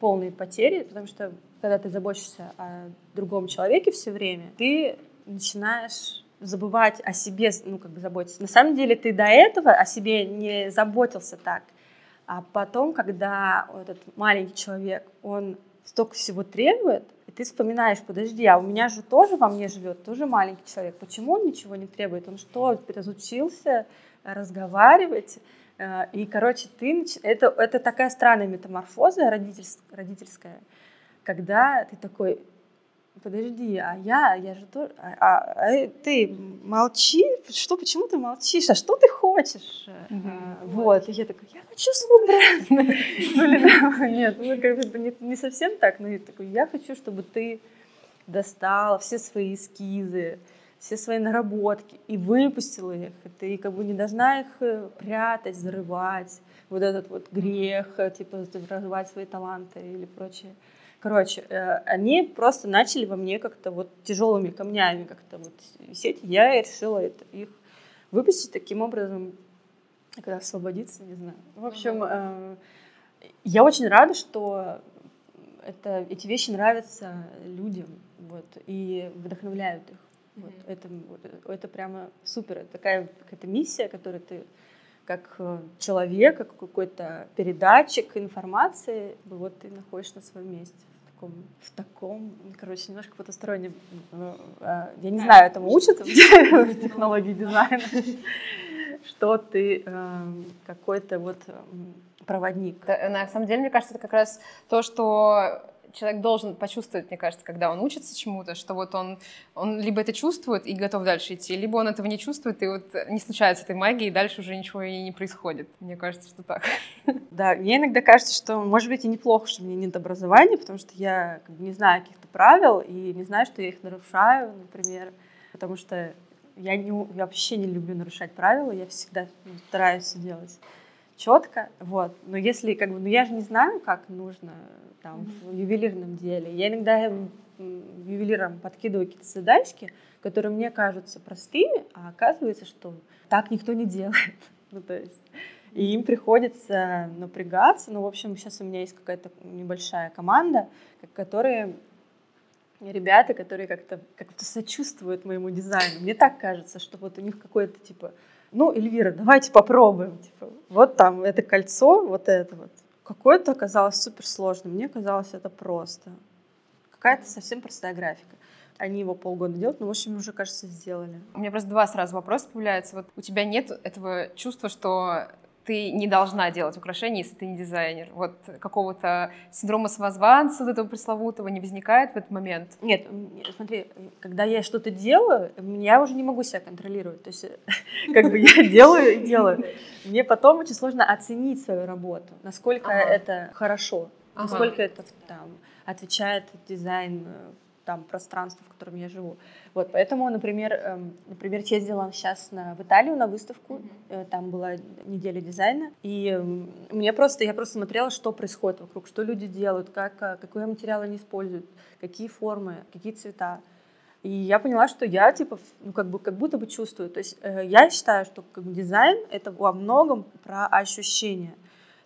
полной потери, потому что когда ты заботишься о другом человеке все время, ты начинаешь забывать о себе, ну, как бы заботиться. На самом деле ты до этого о себе не заботился так. А потом, когда этот маленький человек, он столько всего требует, и ты вспоминаешь, подожди, а у меня же тоже во мне живет, тоже маленький человек. Почему он ничего не требует? Он что, разучился разговаривать. Э, и, короче, ты, это, это такая странная метаморфоза родительская, родительская, когда ты такой, подожди, а я, я же тоже, а, а, а ты молчи, что, почему ты молчишь, а что ты хочешь? Mm-hmm. Вот, и я такой, я хочу бренд. Ну, нет, ну, как бы не, совсем так, но я такой, я хочу, чтобы ты достала все свои эскизы, все свои наработки и выпустила их. Ты как бы не должна их э, прятать, зарывать. Вот этот вот грех, э, типа разрывать свои таланты или прочее. Короче, э, они просто начали во мне как-то вот тяжелыми камнями как-то вот висеть. Я решила это, их выпустить таким образом, когда освободиться, не знаю. В общем, я очень рада, что это, эти вещи нравятся людям вот, и вдохновляют их. Вот, это, вот, это прямо супер. Это такая какая-то миссия, которую ты как э, человек, как какой-то передатчик информации, вот ты находишься на своем месте. В таком, в таком короче, немножко потустороннем. Ну, а, я не знаю, этому учат в технологии дизайна, что ты эм, какой-то вот проводник. На самом деле, мне кажется, это как раз то, что человек должен почувствовать, мне кажется, когда он учится чему-то, что вот он, он либо это чувствует и готов дальше идти, либо он этого не чувствует, и вот не случается этой магии, и дальше уже ничего и не происходит. Мне кажется, что так. Да, мне иногда кажется, что, может быть, и неплохо, что у меня нет образования, потому что я как бы, не знаю каких-то правил и не знаю, что я их нарушаю, например, потому что я, не, я вообще не люблю нарушать правила, я всегда стараюсь делать четко, вот. Но если как бы, ну я же не знаю, как нужно там, в ювелирном деле. Я иногда ювелирам подкидываю какие-то задачки, которые мне кажутся простыми, а оказывается, что так никто не делает. ну, то есть, и им приходится напрягаться. Ну, в общем, сейчас у меня есть какая-то небольшая команда, которые ребята, которые как-то как сочувствуют моему дизайну. Мне так кажется, что вот у них какое-то типа, ну, Эльвира, давайте попробуем. Типа, вот там это кольцо, вот это вот какое-то оказалось супер сложным. Мне казалось это просто. Какая-то совсем простая графика. Они его полгода делают, но, в общем, уже, кажется, сделали. У меня просто два сразу вопроса появляются. Вот у тебя нет этого чувства, что ты не должна делать украшения, если ты не дизайнер. Вот какого-то синдрома самозванца, вот этого пресловутого, не возникает в этот момент? Нет, смотри, когда я что-то делаю, я уже не могу себя контролировать. То есть, как бы я делаю и делаю. Мне потом очень сложно оценить свою работу, насколько это хорошо, насколько это там отвечает дизайн э, там пространству, в котором я живу. Вот, поэтому, например, эм, например, ездила сейчас на, в Италию на выставку, mm-hmm. там была неделя дизайна, и эм, мне просто, я просто смотрела, что происходит вокруг, что люди делают, как, а, какой материал они используют, какие формы, какие цвета. И я поняла, что я типа, ну, как бы, как будто бы чувствую. То есть э, я считаю, что как бы, дизайн это во многом про ощущения.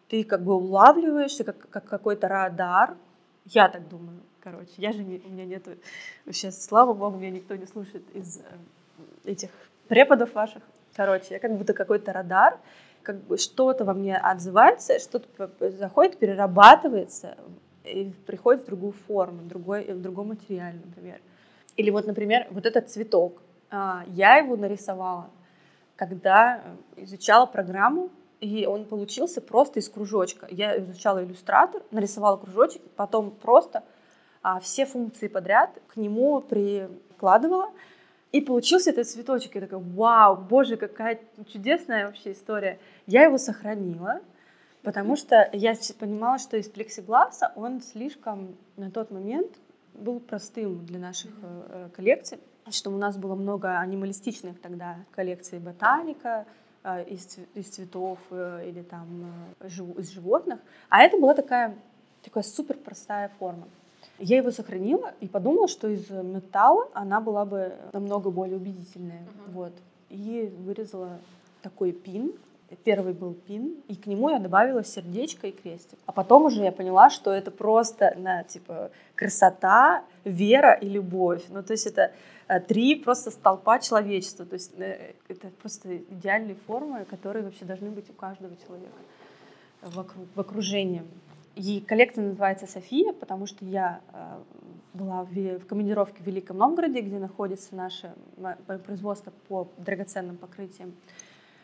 ты как бы улавливаешься как, как какой-то радар. Я так думаю, короче. Я же не, у меня нету сейчас, слава богу, меня никто не слушает из э, этих преподов ваших. Короче, я как будто какой-то радар, как бы что-то во мне отзывается, что-то заходит, перерабатывается и приходит в другую форму, в другой, в другой материал, например. Или вот, например, вот этот цветок. А, я его нарисовала, когда изучала программу, и он получился просто из кружочка. Я изучала иллюстратор, нарисовала кружочек, потом просто все функции подряд к нему прикладывала, и получился этот цветочек. Я такая, вау, боже, какая чудесная вообще история. Я его сохранила, потому что я понимала, что из плексигласа он слишком на тот момент был простым для наших э, коллекций, что у нас было много анималистичных тогда коллекций ботаника, э, из, из цветов или там из животных, а это была такая, такая супер простая форма. Я его сохранила и подумала, что из металла она была бы намного более убедительная. Uh-huh. Вот. И вырезала такой пин. Первый был пин, и к нему я добавила сердечко и крестик. А потом уже я поняла, что это просто на типа красота, вера и любовь. Ну, то есть это э, три просто столпа человечества. То есть э, это просто идеальные формы, которые вообще должны быть у каждого человека вокруг, в окружении. И коллекция называется «София», потому что я э, была в, в командировке в Великом Новгороде, где находится наше производство по драгоценным покрытиям.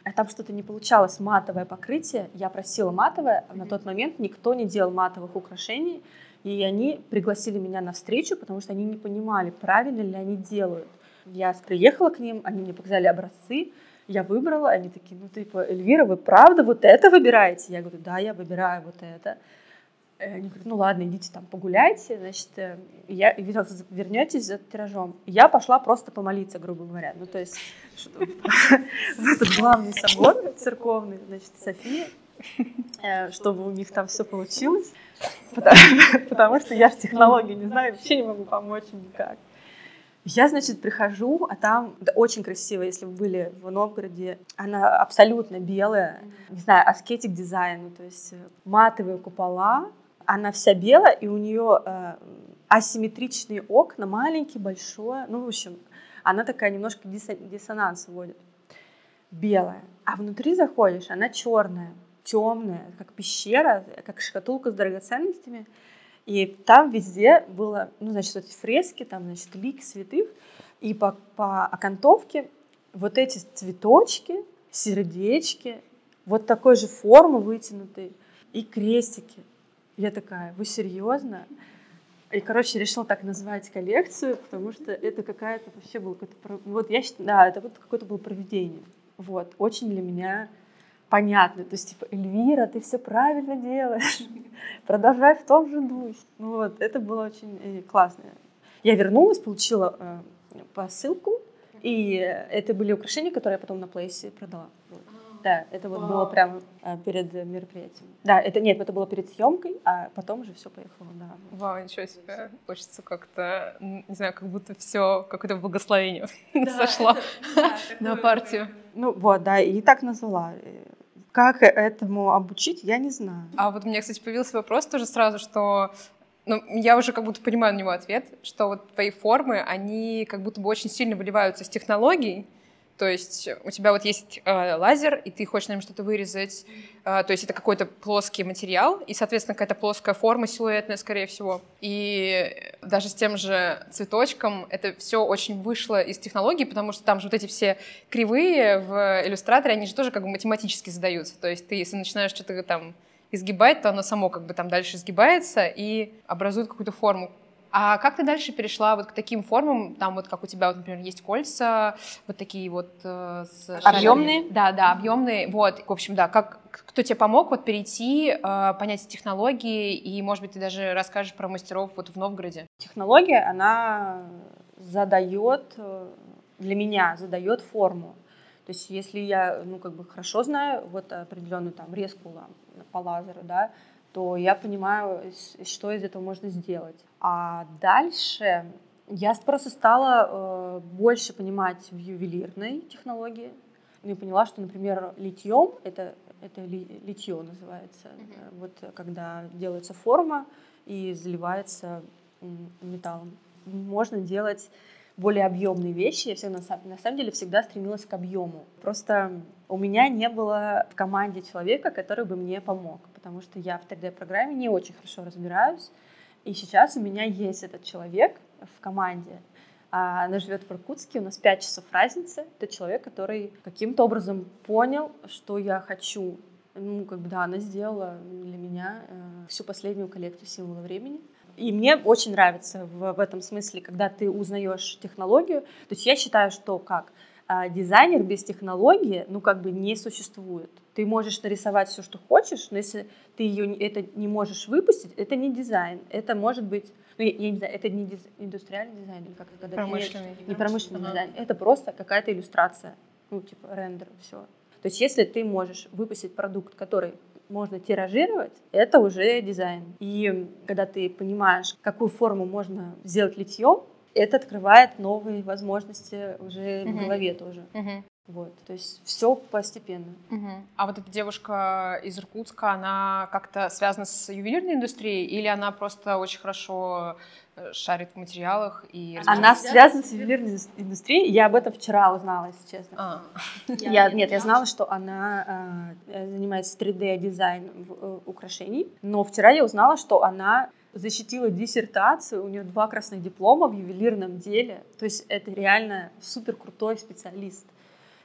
А там что-то не получалось, матовое покрытие. Я просила матовое, а на тот момент никто не делал матовых украшений. И они пригласили меня на встречу, потому что они не понимали, правильно ли они делают. Я приехала к ним, они мне показали образцы, я выбрала, они такие, ну, типа, Эльвира, вы правда вот это выбираете? Я говорю, да, я выбираю вот это. Э, они говорят, ну ладно, идите там погуляйте, значит, э, я, вернетесь за тиражом. Я пошла просто помолиться, грубо говоря. Ну, то есть, в этот главный собор церковный, значит, София, э, чтобы у них там все получилось, потому, что я же технологии не знаю, вообще не могу помочь никак. Я, значит, прихожу, а там да, очень красиво, если вы были в Новгороде. Она абсолютно белая, не знаю, аскетик дизайн, то есть матовые купола, она вся белая, и у нее э, асимметричные окна, маленький, большой. Ну, в общем, она такая немножко диссонанс вводит. Белая. А внутри заходишь, она черная, темная, как пещера, как шкатулка с драгоценностями. И там везде было, ну, значит, эти фрески, там, значит, лик святых. И по, по окантовке вот эти цветочки, сердечки, вот такой же формы вытянутые, и крестики. Я такая, вы серьезно? И, короче, решила так назвать коллекцию, потому что это какая-то вообще было какое-то... Вот я считаю, да, это вот какое-то было проведение. Вот, очень для меня понятно. То есть, типа, Эльвира, ты все правильно делаешь. Продолжай в том же духе. Ну вот, это было очень э, классно. Я вернулась, получила э, посылку, и это были украшения, которые я потом на плейсе продала. Вот. Да, это вот было прямо а, перед мероприятием. Да, это нет, это было перед съемкой, а потом уже все поехало, да. Вау, ничего себе. Хочется как-то, не знаю, как будто все какое-то благословение сошло на партию. Ну вот, да, и так назвала. Как этому обучить, я не знаю. А вот у меня, кстати, появился вопрос тоже сразу, что ну, я уже как будто понимаю на него ответ, что вот твои формы, они как будто бы очень сильно выливаются с технологий, то есть у тебя вот есть э, лазер, и ты хочешь на нем что-то вырезать. Э, то есть это какой-то плоский материал, и, соответственно, какая-то плоская форма силуэтная, скорее всего. И даже с тем же цветочком это все очень вышло из технологии, потому что там же вот эти все кривые в иллюстраторе, они же тоже как бы математически задаются. То есть ты, если начинаешь что-то там изгибать, то оно само как бы там дальше изгибается и образует какую-то форму. А как ты дальше перешла вот к таким формам, там вот как у тебя, вот, например, есть кольца, вот такие вот э, с объемные? Да, да, объемные. Вот, в общем, да, как кто тебе помог вот перейти, э, понять технологии и, может быть, ты даже расскажешь про мастеров вот в Новгороде? Технология, она задает э, для меня задает форму. То есть, если я, ну, как бы хорошо знаю вот определенную там резку по лазеру, да, то я понимаю, что из этого можно сделать. А дальше я просто стала э, больше понимать в ювелирной технологии. я поняла, что, например, литьем это это литье называется, mm-hmm. вот когда делается форма и заливается металлом. Можно делать более объемные вещи. Я всегда, на самом деле всегда стремилась к объему. Просто у меня не было в команде человека, который бы мне помог, потому что я в 3D-программе не очень хорошо разбираюсь. И сейчас у меня есть этот человек в команде. А она живет в Иркутске, у нас 5 часов разницы. Это человек, который каким-то образом понял, что я хочу. Ну, как бы, да, она сделала для меня э, всю последнюю коллекцию символа времени. И мне очень нравится в, в этом смысле, когда ты узнаешь технологию. То есть я считаю, что как а, дизайнер без технологии, ну, как бы не существует. Ты можешь нарисовать все, что хочешь, но если ты ее это не можешь выпустить, это не дизайн. Это может быть, ну, я, я не знаю, это не диз, индустриальный дизайн, или как когда промышленный, не, не промышленный ага. дизайн, это просто какая-то иллюстрация, ну, типа рендер, все. То есть если ты можешь выпустить продукт, который можно тиражировать, это уже дизайн. И когда ты понимаешь, какую форму можно сделать литьем, это открывает новые возможности уже uh-huh. в голове тоже. Uh-huh. Вот, то есть все постепенно. Угу. А вот эта девушка из Иркутска, она как-то связана с ювелирной индустрией или она просто очень хорошо э, шарит в материалах и Она связана с ювелирной индустрией. Я об этом вчера узнала, если честно. А. Я, нет, я знала, что она э, занимается 3D-дизайном э, украшений, но вчера я узнала, что она защитила диссертацию, у нее два красных диплома в ювелирном деле. То есть это реально супер крутой специалист.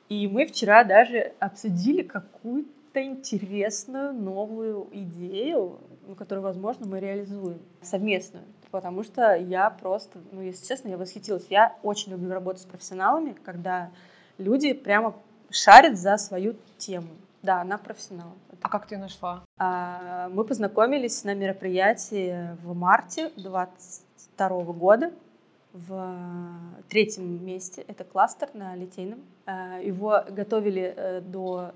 И мы вчера даже обсудили какую-то интересную новую идею, ну, которую, возможно, мы реализуем совместную. Потому что я просто, ну, если честно, я восхитилась. Я очень люблю работать с профессионалами, когда люди прямо шарят за свою тему. Да, она профессионал. А как ты нашла? А, мы познакомились на мероприятии в марте 22 года в третьем месте. Это кластер на Литейном. А, его готовили э, до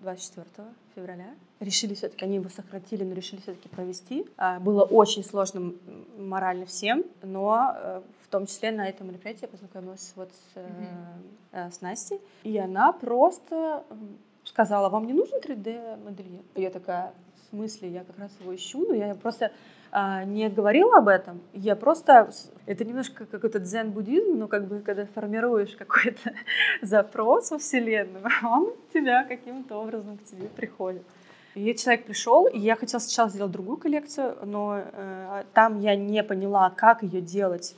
24 э, февраля. Решили все-таки, они его сократили, но решили все-таки провести. А, было очень сложно морально всем, но э, в том числе на этом мероприятии я познакомилась вот с, mm-hmm. с Настей. И она просто сказала, вам не нужен 3D-модельер? Я такая, в смысле, я как раз его ищу, но я просто не говорила об этом, я просто... Это немножко какой-то дзен-буддизм, но как бы когда формируешь какой-то запрос во Вселенную, он тебя каким-то образом к тебе приходит. И человек пришел, и я хотела сначала сделать другую коллекцию, но э, там я не поняла, как ее делать.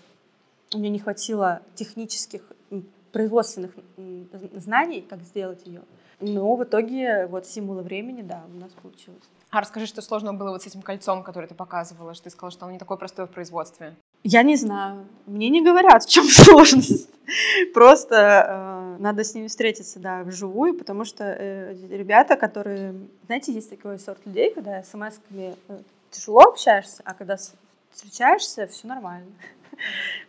Меня не хватило технических, производственных знаний, как сделать ее. Но в итоге вот символы времени, да, у нас получилось. А расскажи, что сложно было вот с этим кольцом, которое ты показывала, что ты сказала, что оно не такое простое в производстве. Я не знаю. Мне не говорят, в чем сложность. Просто э, надо с ними встретиться, да, вживую, потому что э, ребята, которые... Знаете, есть такой сорт людей, когда смс-ками э, тяжело общаешься, а когда встречаешься, все нормально.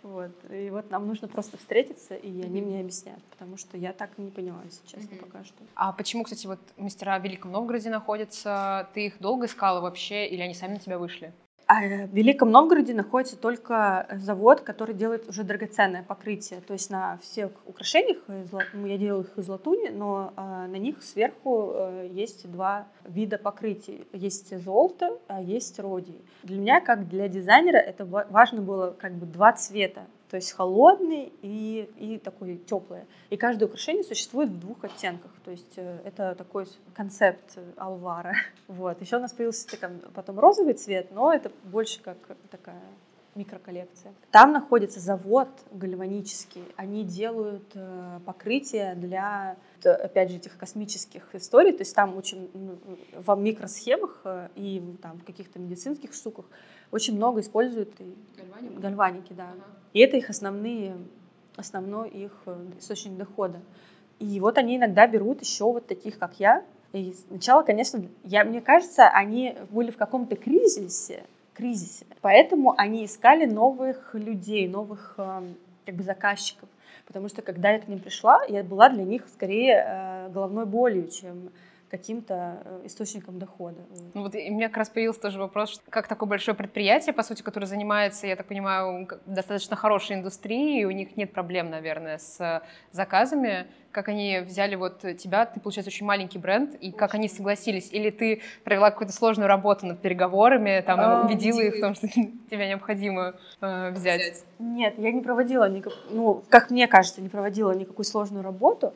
Вот. И вот нам нужно просто встретиться, и они мне объяснят, потому что я так и не поняла, если честно, пока что. А почему, кстати, вот мастера в Великом Новгороде находятся? Ты их долго искала вообще, или они сами на тебя вышли? А в Великом Новгороде находится только завод, который делает уже драгоценное покрытие. То есть на всех украшениях, ну, я делаю их из латуни, но а, на них сверху э, есть два вида покрытий. Есть золото, а есть родий. Для меня, как для дизайнера, это важно было как бы два цвета то есть холодный и, и такой теплый. И каждое украшение существует в двух оттенках, то есть э, это такой концепт алвара. Вот. Еще у нас появился потом розовый цвет, но это больше как такая микроколлекция. Там находится завод гальванический. Они делают э, покрытие для, опять же, этих космических историй. То есть там очень ну, в микросхемах э, и там в каких-то медицинских штуках очень много используют гальваники, гальваники да. Ага. И это их основные, основной их э, источник дохода. И вот они иногда берут еще вот таких, как я. И сначала, конечно, я, мне кажется, они были в каком-то кризисе, кризисе. Поэтому они искали новых людей, новых эм, как бы заказчиков. Потому что когда я к ним пришла, я была для них скорее э, головной болью, чем каким-то э, источником дохода. Ну вот и у меня как раз появился тоже вопрос, как такое большое предприятие, по сути, которое занимается, я так понимаю, достаточно хорошей индустрией, у них нет проблем, наверное, с заказами, как они взяли вот тебя, ты, получается, очень маленький бренд, и как они согласились? Или ты провела какую-то сложную работу над переговорами, там, а, убедила их в том, что тебя необходимо э, взять? Нет, я не проводила, никак, ну, как мне кажется, не проводила никакую сложную работу,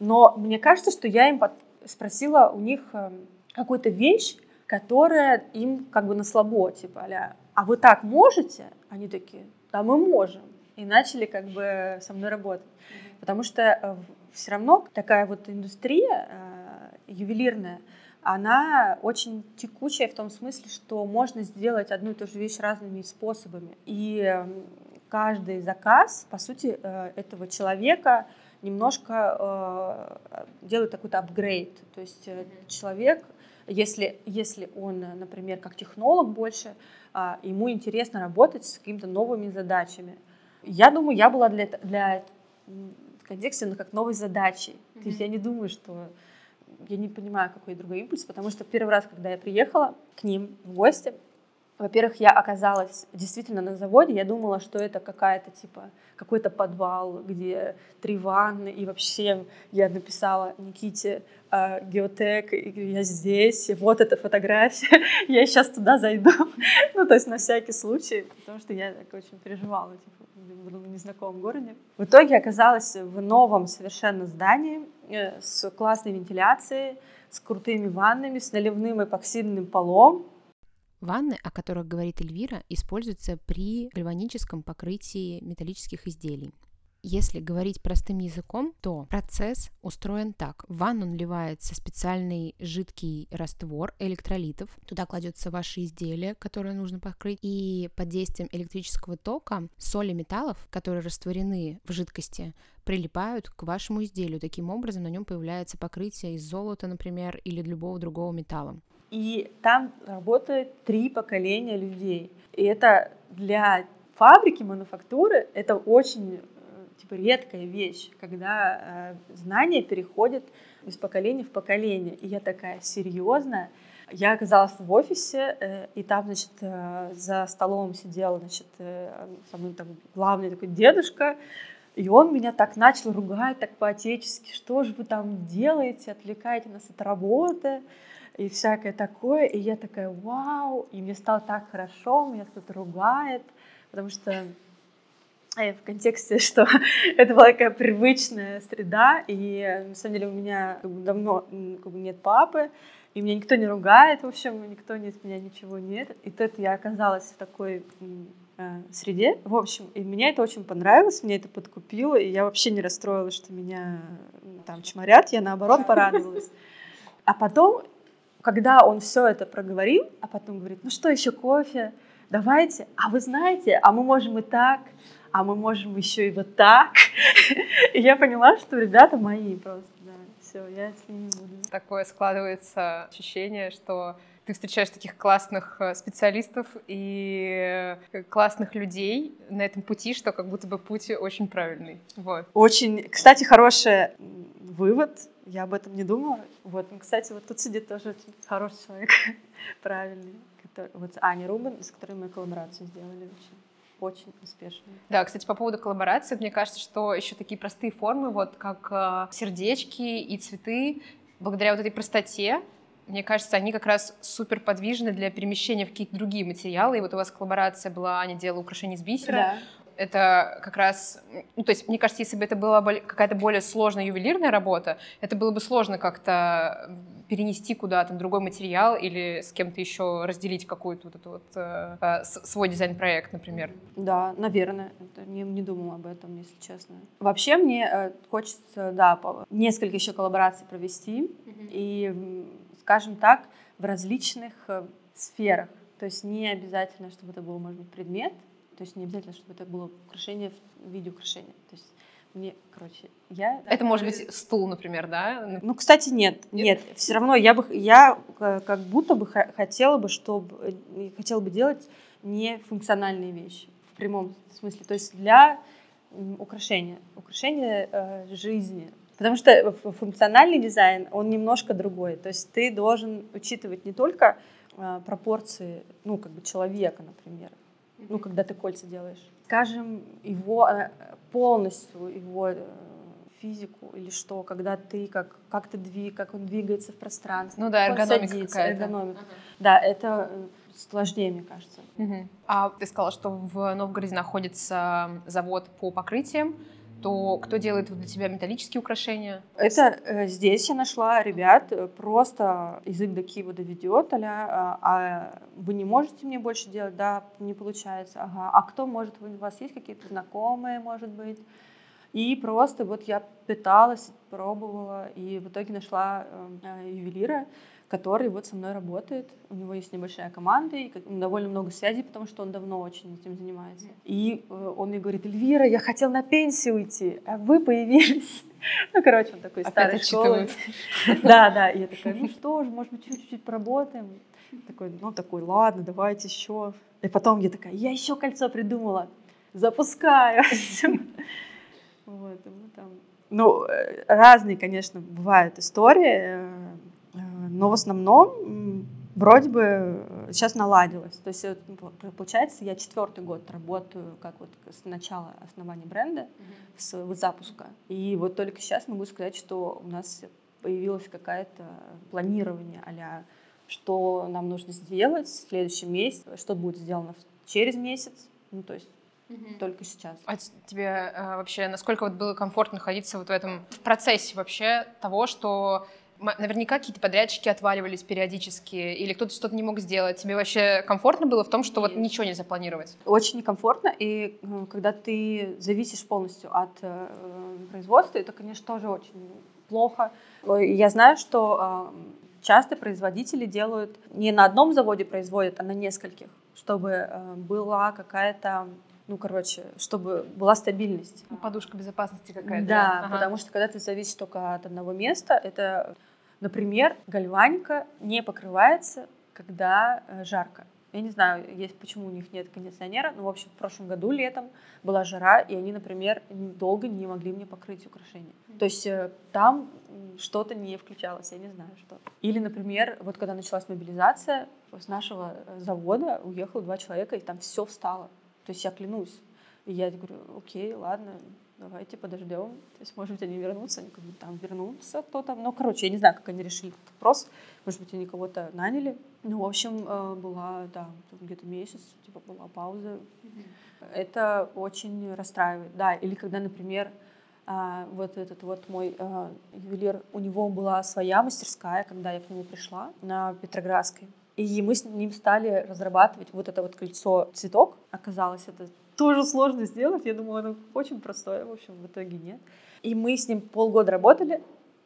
но мне кажется, что я им спросила у них эм, какую-то вещь, которая им как бы на слабо, типа, а, а вы так можете? Они такие, да, мы можем. И начали как бы со мной работать. Mm-hmm. Потому что э, все равно такая вот индустрия э, ювелирная, она очень текучая в том смысле, что можно сделать одну и ту же вещь разными способами. И эм, каждый заказ, по сути, э, этого человека немножко э, делает какой-то апгрейд. То есть э, человек, если, если он, например, как технолог больше, э, ему интересно работать с какими-то новыми задачами. Я думаю, я была для, для контексте ну, как новой задачей. Mm-hmm. То есть я не думаю, что я не понимаю, какой другой импульс, потому что первый раз, когда я приехала к ним в гости, во-первых, я оказалась действительно на заводе, я думала, что это какая-то типа какой-то подвал, где три ванны, и вообще я написала Никите э, геотек, и я здесь, вот эта фотография, я сейчас туда зайду, ну то есть на всякий случай, потому что я так очень переживала, типа, в незнакомом городе. В итоге оказалась в новом совершенно здании э, с классной вентиляцией, с крутыми ваннами, с наливным эпоксидным полом, Ванны, о которых говорит Эльвира, используются при гальваническом покрытии металлических изделий. Если говорить простым языком, то процесс устроен так. В ванну наливается специальный жидкий раствор электролитов. Туда кладется ваши изделия, которые нужно покрыть. И под действием электрического тока соли металлов, которые растворены в жидкости, прилипают к вашему изделию. Таким образом, на нем появляется покрытие из золота, например, или любого другого металла. И там работает три поколения людей. И это для фабрики, мануфактуры, это очень э, типа редкая вещь, когда э, знания переходят из поколения в поколение. И я такая серьезная. Я оказалась в офисе, э, и там, значит, э, за столом сидел, значит, э, со там главный такой дедушка, и он меня так начал ругать, так по-отечески, что же вы там делаете, отвлекаете нас от работы и всякое такое. И я такая, вау, и мне стало так хорошо, меня кто-то ругает, потому что э, в контексте, что это была такая привычная среда, и на самом деле у меня как бы, давно как бы, нет папы, и меня никто не ругает, в общем, никто не от меня ничего нет. И тут я оказалась в такой э, среде, в общем, и мне это очень понравилось, мне это подкупило, и я вообще не расстроилась, что меня там чморят, я наоборот порадовалась. А потом когда он все это проговорил, а потом говорит, ну что, еще кофе? Давайте. А вы знаете, а мы можем и так, а мы можем еще и вот так. И я поняла, что ребята мои просто, да, все, я с ними буду. Такое складывается ощущение, что ты встречаешь таких классных э, специалистов и э, классных людей на этом пути, что как будто бы путь очень правильный. Вот. Очень, кстати, хороший вывод я об этом не думала. Вот, ну, кстати, вот тут сидит тоже очень хороший человек, правильный. Который, вот Аня Рубин, с которой мы коллаборацию сделали очень очень успешно. Да, кстати, по поводу коллаборации, мне кажется, что еще такие простые формы, вот как э, сердечки и цветы, благодаря вот этой простоте, мне кажется, они как раз супер подвижны для перемещения в какие-то другие материалы. И вот у вас коллаборация была, Аня делала украшения из бисера. Да это как раз, ну, то есть, мне кажется, если бы это была какая-то более сложная ювелирная работа, это было бы сложно как-то перенести куда-то другой материал или с кем-то еще разделить какой-то вот этот вот э, э свой дизайн-проект, например. Да, наверное. Не, не думала об этом, если честно. Вообще мне э, хочется, да, несколько еще коллабораций провести. Mm-hmm. И, скажем так, в различных э, сферах. То есть не обязательно, чтобы это был, может быть, предмет, то есть не обязательно, чтобы это было украшение в виде украшения. То есть мне, короче, я... Это может быть стул, например, да? Ну, кстати, нет. Нет, нет все равно я бы, я как будто бы хотела бы, чтобы, э, хотела бы делать не функциональные вещи в прямом смысле. То есть для украшения, украшения э, жизни. Потому что функциональный дизайн, он немножко другой. То есть ты должен учитывать не только э, пропорции, ну, как бы человека, например, ну, когда ты кольца делаешь. Скажем, его э, полностью, его э, физику или что, когда ты как, как ты двиг, как он двигается в пространстве. Ну да, эргономика. Эргономика. Ага. Да, это сложнее, мне кажется. Угу. А ты сказала, что в Новгороде находится завод по покрытиям то кто делает для тебя металлические украшения? Это э, здесь я нашла ребят, э, просто язык до Киева доведет, а, а вы не можете мне больше делать, да, не получается, ага, а кто может, у вас есть какие-то знакомые, может быть, и просто вот я пыталась, пробовала, и в итоге нашла э, ювелира, который вот со мной работает. У него есть небольшая команда и довольно много связей, потому что он давно очень этим занимается. И э, он мне говорит, Эльвира, я хотел на пенсию уйти, а вы появились. Ну, короче, он такой старый школы. Да, да. И я такая, ну что ж, может быть, чуть-чуть поработаем. Такой, ну, такой, ладно, давайте еще. И потом я такая, я еще кольцо придумала. Запускаю. Вот, мы там... Ну, э, разные, конечно, бывают истории. Э, но в основном вроде бы сейчас наладилось. То есть ну, получается, я четвертый год работаю как вот с начала основания бренда, mm-hmm. с вот запуска. И вот только сейчас могу сказать, что у нас появилось какое-то планирование а что нам нужно сделать в следующем месяце, что будет сделано через месяц. Ну, то есть Угу. Только сейчас. А тебе а, вообще насколько вот было комфортно находиться вот в этом в процессе вообще того, что Наверняка какие-то подрядчики отваливались периодически, или кто-то что-то не мог сделать. Тебе вообще комфортно было в том, что вот ничего нельзя планировать? Очень некомфортно, и когда ты зависишь полностью от э, производства, это, конечно, тоже очень плохо. Я знаю, что э, часто производители делают не на одном заводе производят, а на нескольких, чтобы э, была какая-то ну, короче, чтобы была стабильность. Подушка безопасности какая-то. Да, ага. потому что когда ты зависишь только от одного места, это Например, гальваника не покрывается, когда э, жарко. Я не знаю, есть, почему у них нет кондиционера, но, в общем, в прошлом году летом была жара, и они, например, долго не могли мне покрыть украшения. То есть э, там что-то не включалось, я не знаю, что. Или, например, вот когда началась мобилизация, с нашего э, завода уехало два человека, и там все встало. То есть я клянусь. И я говорю, окей, ладно, давайте подождем. То есть, может быть, они вернутся, они как бы там вернутся кто-то. Ну, короче, я не знаю, как они решили этот вопрос. Может быть, они кого-то наняли. Ну, в общем, э, была, да, где-то месяц, типа, была пауза. Mm-hmm. Это очень расстраивает. Да, или когда, например, а, вот этот вот мой а, ювелир, у него была своя мастерская, когда я к нему пришла на Петроградской. И мы с ним стали разрабатывать вот это вот кольцо цветок. Оказалось, это тоже сложно сделать. Я думала, оно очень простое, в общем, в итоге нет. И мы с ним полгода работали,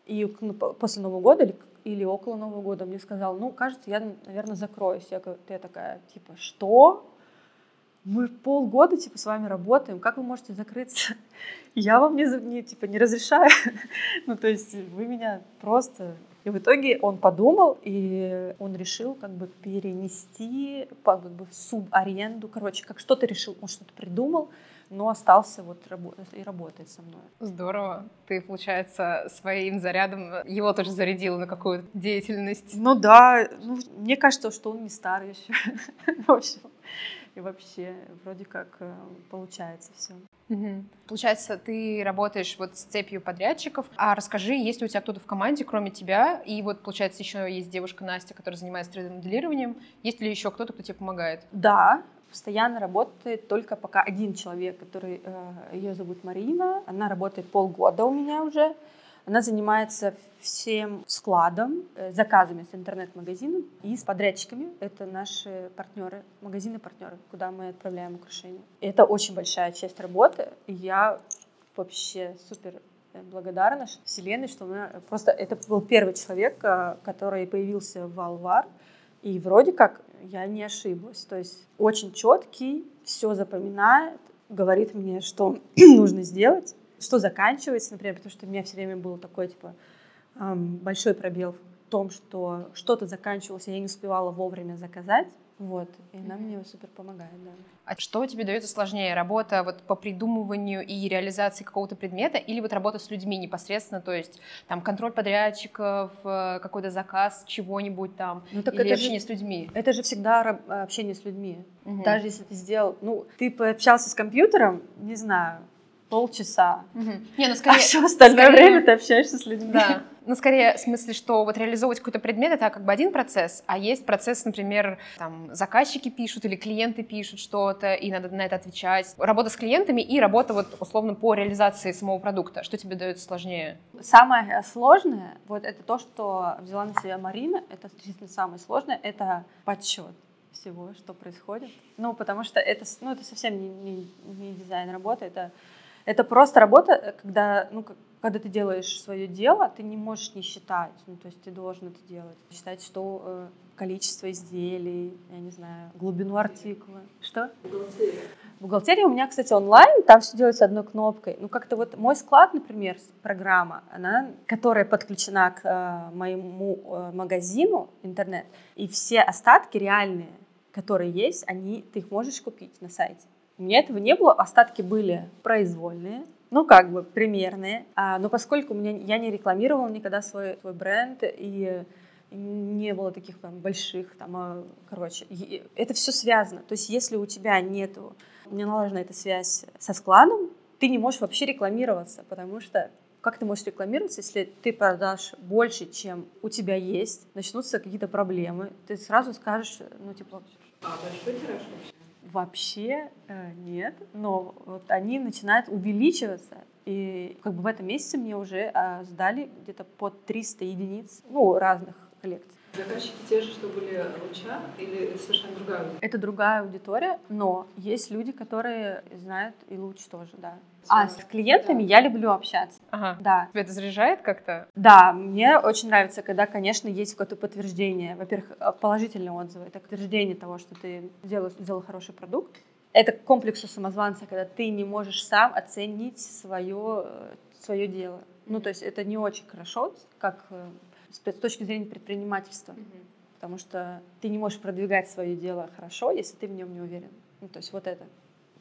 и ну, после Нового года или, или около Нового года мне сказал, ну, кажется, я, наверное, закроюсь. Я, я такая, типа, что? Мы полгода, типа, с вами работаем, как вы можете закрыться? Я вам не, не, типа, не разрешаю. ну, то есть вы меня просто и в итоге он подумал, и он решил как бы перенести как бы в субаренду, короче, как что-то решил, он что-то придумал, но остался вот и работает со мной. Здорово. Ты, получается, своим зарядом его тоже зарядила на какую-то деятельность. Ну да, ну, мне кажется, что он не старый еще. В общем, и вообще вроде как э, получается все. Угу. Получается, ты работаешь вот с цепью подрядчиков. А расскажи, есть ли у тебя кто-то в команде, кроме тебя? И вот, получается, еще есть девушка Настя, которая занимается 3D-моделированием. Есть ли еще кто-то, кто тебе помогает? Да, постоянно работает только пока один человек, который э, ее зовут Марина. Она работает полгода у меня уже. Она занимается всем складом, э, заказами с интернет-магазином и с подрядчиками. Это наши партнеры, магазины-партнеры, куда мы отправляем украшения. Это очень большая часть работы. Я вообще супер э, благодарна Вселенной, что она просто это был первый человек, э, который появился в Алвар, и вроде как я не ошиблась. То есть очень четкий, все запоминает, говорит мне, что нужно сделать что заканчивается, например, потому что у меня все время был такой, типа, большой пробел в том, что что-то заканчивалось, и я не успевала вовремя заказать. Вот, и она мне супер помогает, да. А что тебе дается сложнее? Работа вот по придумыванию и реализации какого-то предмета или вот работа с людьми непосредственно, то есть там контроль подрядчиков, э, какой-то заказ чего-нибудь там, ну, так или это общение же, с людьми? Это же всегда общение с людьми. Угу. Даже если ты сделал, ну, ты пообщался с компьютером, не знаю, полчаса. Угу. Не, ну скорее... А все остальное скорее... время ты общаешься с людьми. Да. Ну, скорее, в смысле, что вот реализовывать какой-то предмет — это как бы один процесс, а есть процесс, например, там, заказчики пишут или клиенты пишут что-то, и надо на это отвечать. Работа с клиентами и работа вот условно по реализации самого продукта. Что тебе дается сложнее? Самое сложное, вот это то, что взяла на себя Марина, это действительно самое сложное, это подсчет всего, что происходит. Ну, потому что это, ну, это совсем не, не, не дизайн работы, это это просто работа, э, когда, ну, когда ты делаешь свое дело, ты не можешь не считать. Ну, то есть ты должен это делать. Считать, что э, количество изделий, я не знаю, глубину артикула. Что? Бухгалтерия. Бухгалтерия у меня, кстати, онлайн, там все делается одной кнопкой. Ну, как-то вот мой склад, например, программа, она, которая подключена к э, моему э, магазину интернет, и все остатки реальные, которые есть, они, ты их можешь купить на сайте. У меня этого не было, остатки были произвольные, ну, как бы примерные. А, но поскольку меня, я не рекламировала никогда свой, свой бренд, и не было таких там больших, там, а, короче, это все связано. То есть если у тебя нету, не налажена эта связь со складом, ты не можешь вообще рекламироваться, потому что как ты можешь рекламироваться, если ты продашь больше, чем у тебя есть, начнутся какие-то проблемы, ты сразу скажешь, ну, типа... А большой тираж вообще? Вообще э, нет, но вот они начинают увеличиваться. И как бы в этом месяце мне уже э, сдали где-то под 300 единиц, ну, разных коллекций. Заказчики те же, что были луча, или совершенно другая аудитория? Это другая аудитория, но есть люди, которые знают и луч тоже, да. А с клиентами да. я люблю общаться. Ага. Да. Тебя это заряжает как-то? Да, мне очень нравится, когда, конечно, есть какое-то подтверждение. Во-первых, э, положительные отзывы. Это подтверждение того, что ты сделал, сделал хороший продукт. Это комплекс у самозванца, когда ты не можешь сам оценить свое, э, свое дело. Ну, то есть это не очень хорошо, как э, с точки зрения предпринимательства. Mm-hmm. Потому что ты не можешь продвигать свое дело хорошо, если ты в нем не уверен. Ну, то есть вот это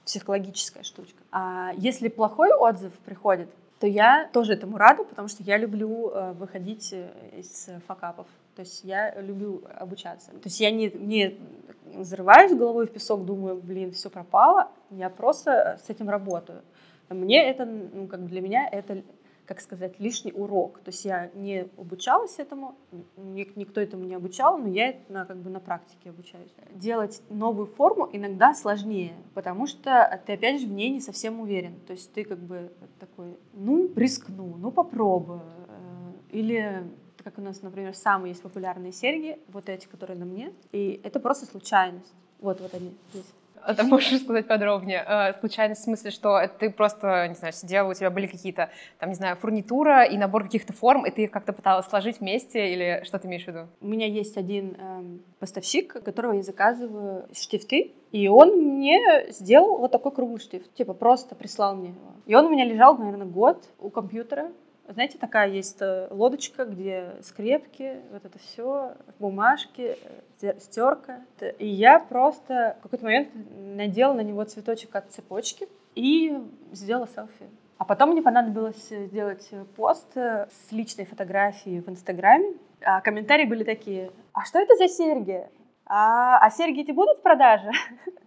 психологическая штучка. А если плохой отзыв приходит, то я тоже этому рада, потому что я люблю э, выходить э, из факапов. То есть я люблю обучаться. То есть я не, не взрываюсь головой в песок, думаю, блин, все пропало. Я просто с этим работаю. Мне это, ну, как для меня это как сказать, лишний урок. То есть я не обучалась этому, никто этому не обучал, но я на, как бы на практике обучаюсь. Делать новую форму иногда сложнее, потому что ты опять же в ней не совсем уверен. То есть ты как бы такой, ну, рискну, ну, попробую. Э, или как у нас, например, самые есть популярные серьги, вот эти, которые на мне, и это просто случайность. Вот, вот они здесь. А ты можешь сказать подробнее? Э, случайность в смысле, что ты просто, не знаю, сидела, у тебя были какие-то, там, не знаю, фурнитура и набор каких-то форм, и ты их как-то пыталась сложить вместе, или что ты имеешь в виду? У меня есть один эм, поставщик, которого я заказываю штифты, и он мне сделал вот такой круглый штифт, типа просто прислал мне его. И он у меня лежал, наверное, год у компьютера, знаете, такая есть э, лодочка, где скрепки, вот это все, бумажки, э, стерка. И я просто в какой-то момент надела на него цветочек от цепочки и сделала селфи. А потом мне понадобилось сделать пост э, с личной фотографией в Инстаграме. А комментарии были такие, а что это за серьги? А, а серьги эти будут в продаже?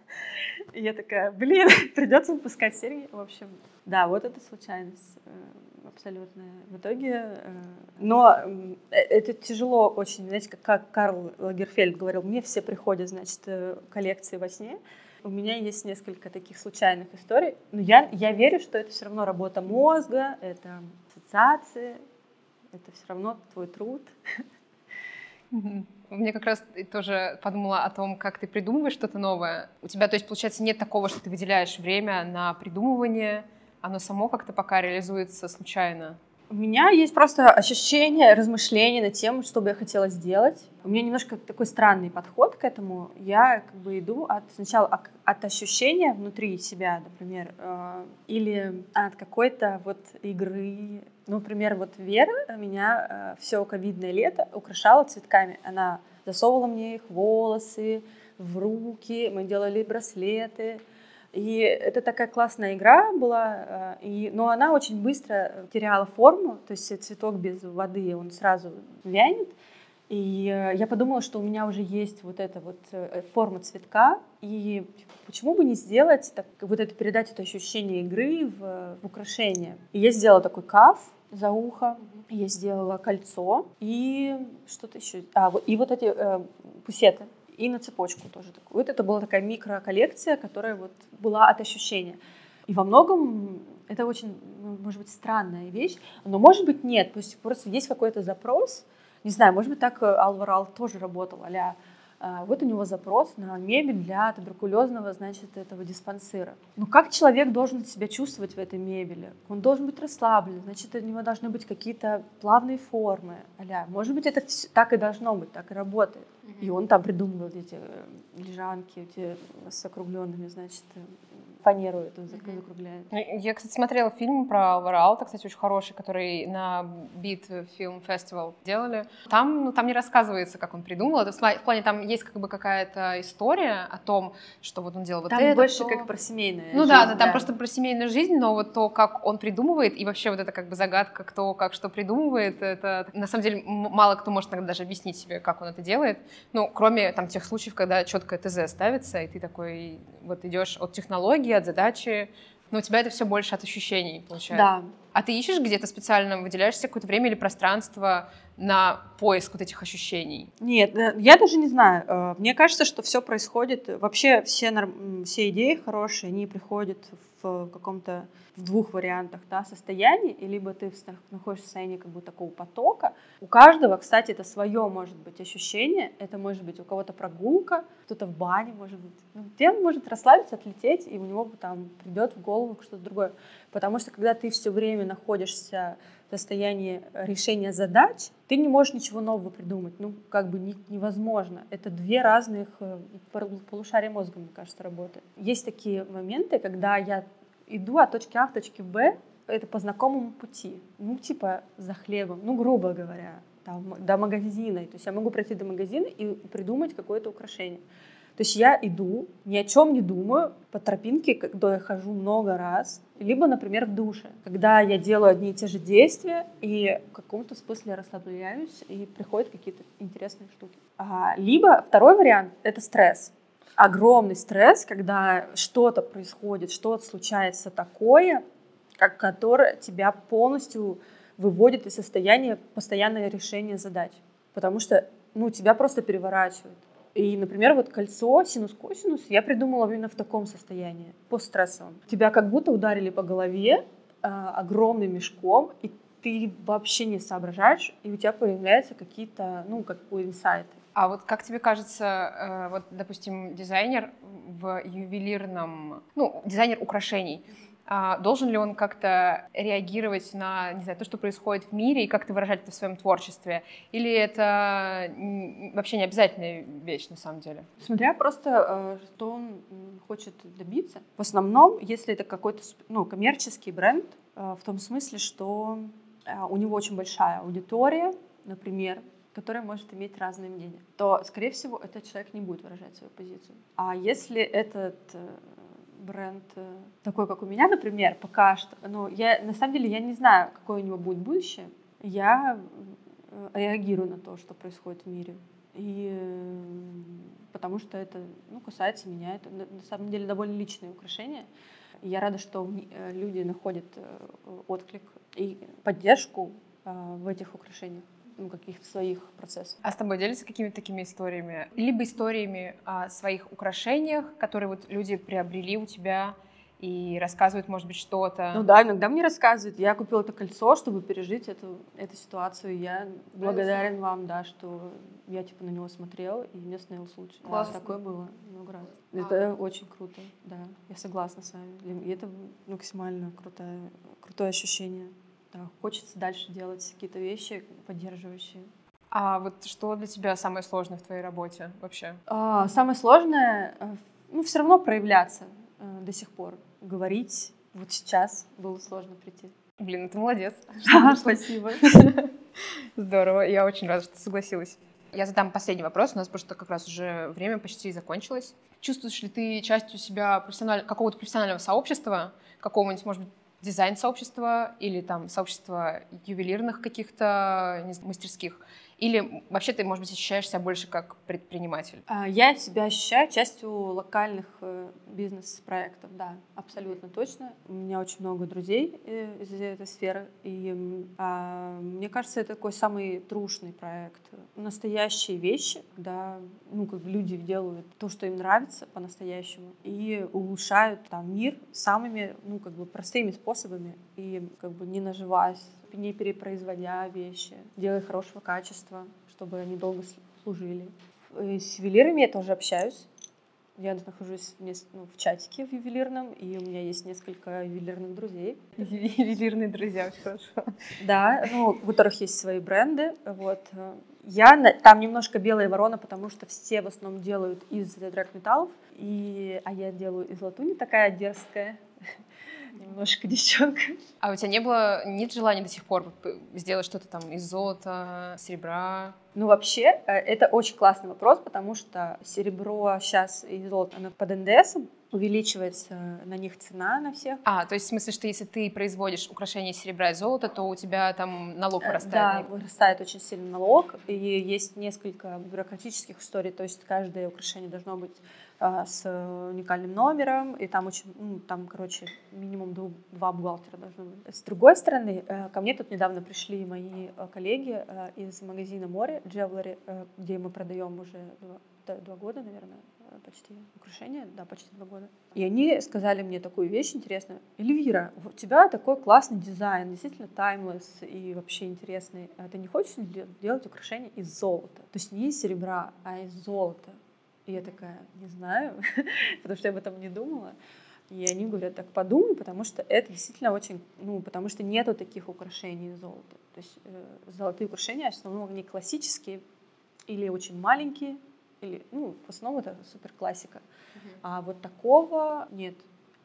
И я такая, блин, придется выпускать серьги. В общем, да, вот это случайность абсолютно в итоге. Э, но э, это тяжело очень, знаете, как, как Карл Лагерфельд говорил, мне все приходят, значит, э, коллекции во сне. У меня есть несколько таких случайных историй, но я, я верю, что это все равно работа мозга, это ассоциации, это все равно твой труд. Мне как раз тоже подумала о том, как ты придумываешь что-то новое. У тебя, то есть, получается, нет такого, что ты выделяешь время на придумывание, оно само как-то пока реализуется случайно? У меня есть просто ощущение, размышления над тем, что бы я хотела сделать. У меня немножко такой странный подход к этому. Я как бы иду от сначала от ощущения внутри себя, например, э, или от какой-то вот игры. Ну, например, вот Вера меня э, все ковидное лето украшала цветками. Она засовывала мне их волосы, в руки, мы делали браслеты. И это такая классная игра была, э, и, но она очень быстро теряла форму, то есть цветок без воды, он сразу вянет. И э, я подумала, что у меня уже есть вот эта вот э, форма цветка, и почему бы не сделать, так, вот это, передать это ощущение игры в, в украшение. И я сделала такой каф за ухо, я сделала кольцо и что-то еще, а, и вот эти э, пусеты и на цепочку тоже. Такую. Вот это была такая микроколлекция, которая вот была от ощущения. И во многом это очень, ну, может быть, странная вещь, но может быть нет, то есть просто есть какой-то запрос, не знаю, может быть, так Алварал тоже работал, а вот у него запрос на мебель для туберкулезного, значит, этого диспансера. Ну как человек должен себя чувствовать в этой мебели? Он должен быть расслаблен, значит, у него должны быть какие-то плавные формы. а Может быть, это так и должно быть, так и работает. И он там придумывал эти э, лежанки, эти с округленными, значит, фанеру эту закругляет. Ну, я, кстати, смотрела фильм про Алвара кстати, очень хороший, который на Beat Film Festival делали. Там, ну, там не рассказывается, как он придумал. Это в плане, там есть как бы какая-то история о том, что вот он делал вот там это. Там больше то... как про семейную Ну жизнь, да, да, там просто про семейную жизнь, но вот то, как он придумывает, и вообще вот это как бы загадка, кто как что придумывает, это на самом деле мало кто может даже объяснить себе, как он это делает. Ну, кроме там тех случаев, когда четкое ТЗ ставится, и ты такой вот идешь от технологии, от задачи, но у тебя это все больше от ощущений получается. Да. А ты ищешь где-то специально, выделяешь себе какое-то время или пространство на поиск вот этих ощущений? Нет, э, я даже не знаю. Э, мне кажется, что все происходит, вообще все, все идеи хорошие, они приходят в каком-то в двух вариантах да, состояний, и либо ты находишься в состоянии как бы такого потока. У каждого, кстати, это свое может быть ощущение, это может быть у кого-то прогулка, кто-то в бане, может быть. Ну, где он может расслабиться, отлететь, и у него там придет в голову что-то другое. Потому что когда ты все время находишься состоянии решения задач, ты не можешь ничего нового придумать. Ну, как бы не, невозможно. Это две разных э, полушария мозга, мне кажется, работают. Есть такие моменты, когда я иду от точки А в точке Б, это по знакомому пути. Ну, типа за хлебом, ну, грубо говоря, там, до магазина. То есть я могу пройти до магазина и придумать какое-то украшение. То есть я иду, ни о чем не думаю, по тропинке, когда я хожу много раз, либо, например, в душе, когда я делаю одни и те же действия, и в каком-то смысле расслабляюсь, и приходят какие-то интересные штуки. А, либо второй вариант — это стресс огромный стресс, когда что-то происходит, что-то случается такое, как, которое тебя полностью выводит из состояния постоянного решения задач. Потому что ну, тебя просто переворачивает. И, например, вот кольцо синус-косинус я придумала именно в таком состоянии, постстрессовом. Тебя как будто ударили по голове э, огромным мешком, и ты вообще не соображаешь, и у тебя появляются какие-то, ну, как бы инсайты. А вот как тебе кажется, э, вот, допустим, дизайнер в ювелирном, ну, дизайнер украшений, а должен ли он как-то реагировать на, не знаю, то, что происходит в мире, и как-то выражать это в своем творчестве? Или это вообще не обязательная вещь на самом деле? Смотря просто, э, что он хочет добиться. В основном, если это какой-то ну, коммерческий бренд, э, в том смысле, что у него очень большая аудитория, например, которая может иметь разные мнения, то, скорее всего, этот человек не будет выражать свою позицию. А если этот э, бренд э, такой, как у меня, например, пока что, ну, я, на самом деле, я не знаю, какое у него будет будущее. Я э, реагирую на то, что происходит в мире. И потому что это ну, касается меня. Это на самом деле довольно личное украшение. Я рада, что люди находят отклик и поддержку в этих украшениях ну, каких-то своих процессов. А с тобой делятся какими-то такими историями? Либо историями о своих украшениях, которые вот люди приобрели у тебя и рассказывают, может быть, что-то. Ну да, иногда мне рассказывают. Я купила это кольцо, чтобы пережить эту, эту ситуацию. Я благодарен вам, да, что я типа на него смотрела, и мне становилось лучше. Классно. Да, такое было много раз. А. Это очень круто, да. Я согласна с вами. И это максимально крутое, крутое ощущение хочется дальше делать какие-то вещи поддерживающие. А вот что для тебя самое сложное в твоей работе вообще? А, самое сложное, э, ну, все равно проявляться э, до сих пор. Говорить вот сейчас было сложно прийти. Блин, ты молодец. Спасибо. Здорово, я очень рада, что ты согласилась. Я задам последний вопрос, у нас просто как раз уже время почти закончилось. Чувствуешь ли ты частью себя профессиональ... какого-то профессионального сообщества, какого-нибудь, может быть, дизайн-сообщества или там сообщества ювелирных каких-то мастерских? Или вообще ты, может быть, ощущаешь себя больше как предприниматель? А, я себя ощущаю частью локальных э, бизнес-проектов, да, абсолютно точно. У меня очень много друзей э, из этой сферы, и а, мне кажется, это такой самый трушный проект. Настоящие вещи, когда ну, как люди делают то, что им нравится по-настоящему, и улучшают там мир самыми ну, как бы простыми способами, и как бы не наживаясь не перепроизводя вещи, делая хорошего качества, чтобы они долго служили. И с ювелирами я тоже общаюсь. Я нахожусь в, ну, в чатике в ювелирном, и у меня есть несколько ювелирных друзей. Ювелирные друзья, очень хорошо. Да, ну, у которых есть свои бренды. Вот. Я там немножко белая ворона, потому что все в основном делают из дрэк-металлов, и, а я делаю из латуни, такая дерзкая немножко девчонка. А у тебя не было, нет желания до сих пор сделать что-то там из золота, серебра? Ну, вообще, э, это очень классный вопрос, потому что серебро сейчас и золото, оно под НДС, увеличивается на них цена на всех. А, то есть в смысле, что если ты производишь украшения из серебра и золота, то у тебя там налог э, вырастает? Да, вырастает очень сильно налог, и есть несколько бюрократических историй, то есть каждое украшение должно быть а, с уникальным номером, и там очень, ну, там, короче, минимум два бухгалтера должно быть. С другой стороны, э, ко мне тут недавно пришли мои э, коллеги из магазина Море Джевелери, где мы продаем уже два, два года, наверное, почти украшения, да, почти два года. И они сказали мне такую вещь интересную. Эльвира, у тебя такой классный дизайн, действительно timeless и вообще интересный. А ты не хочешь делать украшения из золота? То есть не из серебра, а из золота. И я такая, не знаю, потому что я об этом не думала. И они говорят, так подумай, потому что это действительно очень, ну, потому что нету таких украшений из золота. То есть э, золотые украшения в основном они классические или очень маленькие, или, ну, в основном это супер классика. Uh-huh. А вот такого нет.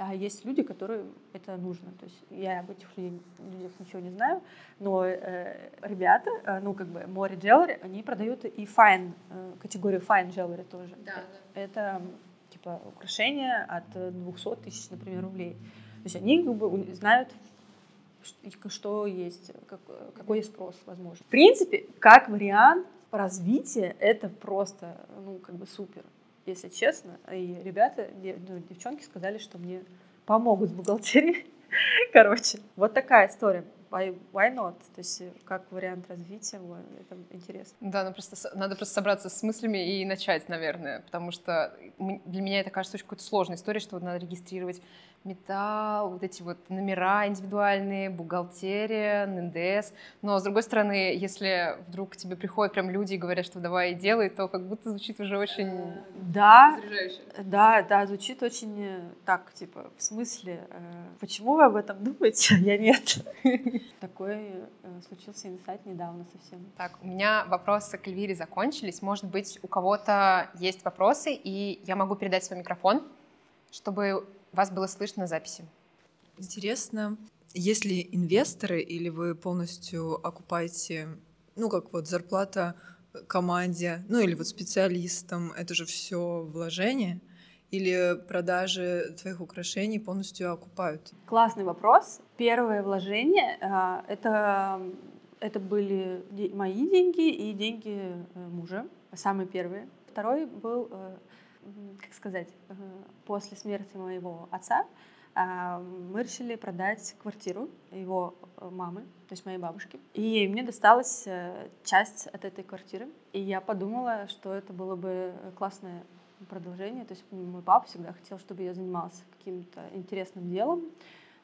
А есть люди, которые это нужно. То есть я об этих людях, ничего не знаю, но э, ребята, э, ну как бы море Jewelry, они продают и fine, э, категорию fine jewelry тоже. Да, да. Это типа украшения от 200 тысяч, например, рублей. То есть они как бы знают, что есть, как, какой есть спрос, возможно. В принципе, как вариант развития, это просто, ну, как бы супер если честно. И ребята, ну, девчонки сказали, что мне помогут в бухгалтерии. Короче, вот такая история. Why, not? То есть как вариант развития, это интересно. Да, ну просто надо просто собраться с мыслями и начать, наверное, потому что для меня это кажется очень какой-то сложной историей, что надо регистрировать металл, вот эти вот номера индивидуальные, бухгалтерия, НДС. Но, с другой стороны, если вдруг к тебе приходят прям люди и говорят, что давай делай, то как будто звучит уже очень да, Да, да, звучит очень э, так, типа, в смысле, э, почему вы об этом думаете, я нет. Такой э, случился инсайт недавно совсем. Так, у меня вопросы к Эльвире закончились. Может быть, у кого-то есть вопросы, и я могу передать свой микрофон, чтобы вас было слышно на записи. Интересно, есть ли инвесторы или вы полностью окупаете, ну, как вот зарплата команде, ну, или вот специалистам, это же все вложение, или продажи твоих украшений полностью окупают? Классный вопрос. Первое вложение а, это, это были мои деньги и деньги э, мужа, самые первые. Второй был э, как сказать, э, после смерти моего отца а, мы решили продать квартиру его э, мамы, то есть моей бабушки. И мне досталась э, часть от этой квартиры. И я подумала, что это было бы классное продолжение. То есть мой папа всегда хотел, чтобы я занималась каким-то интересным делом,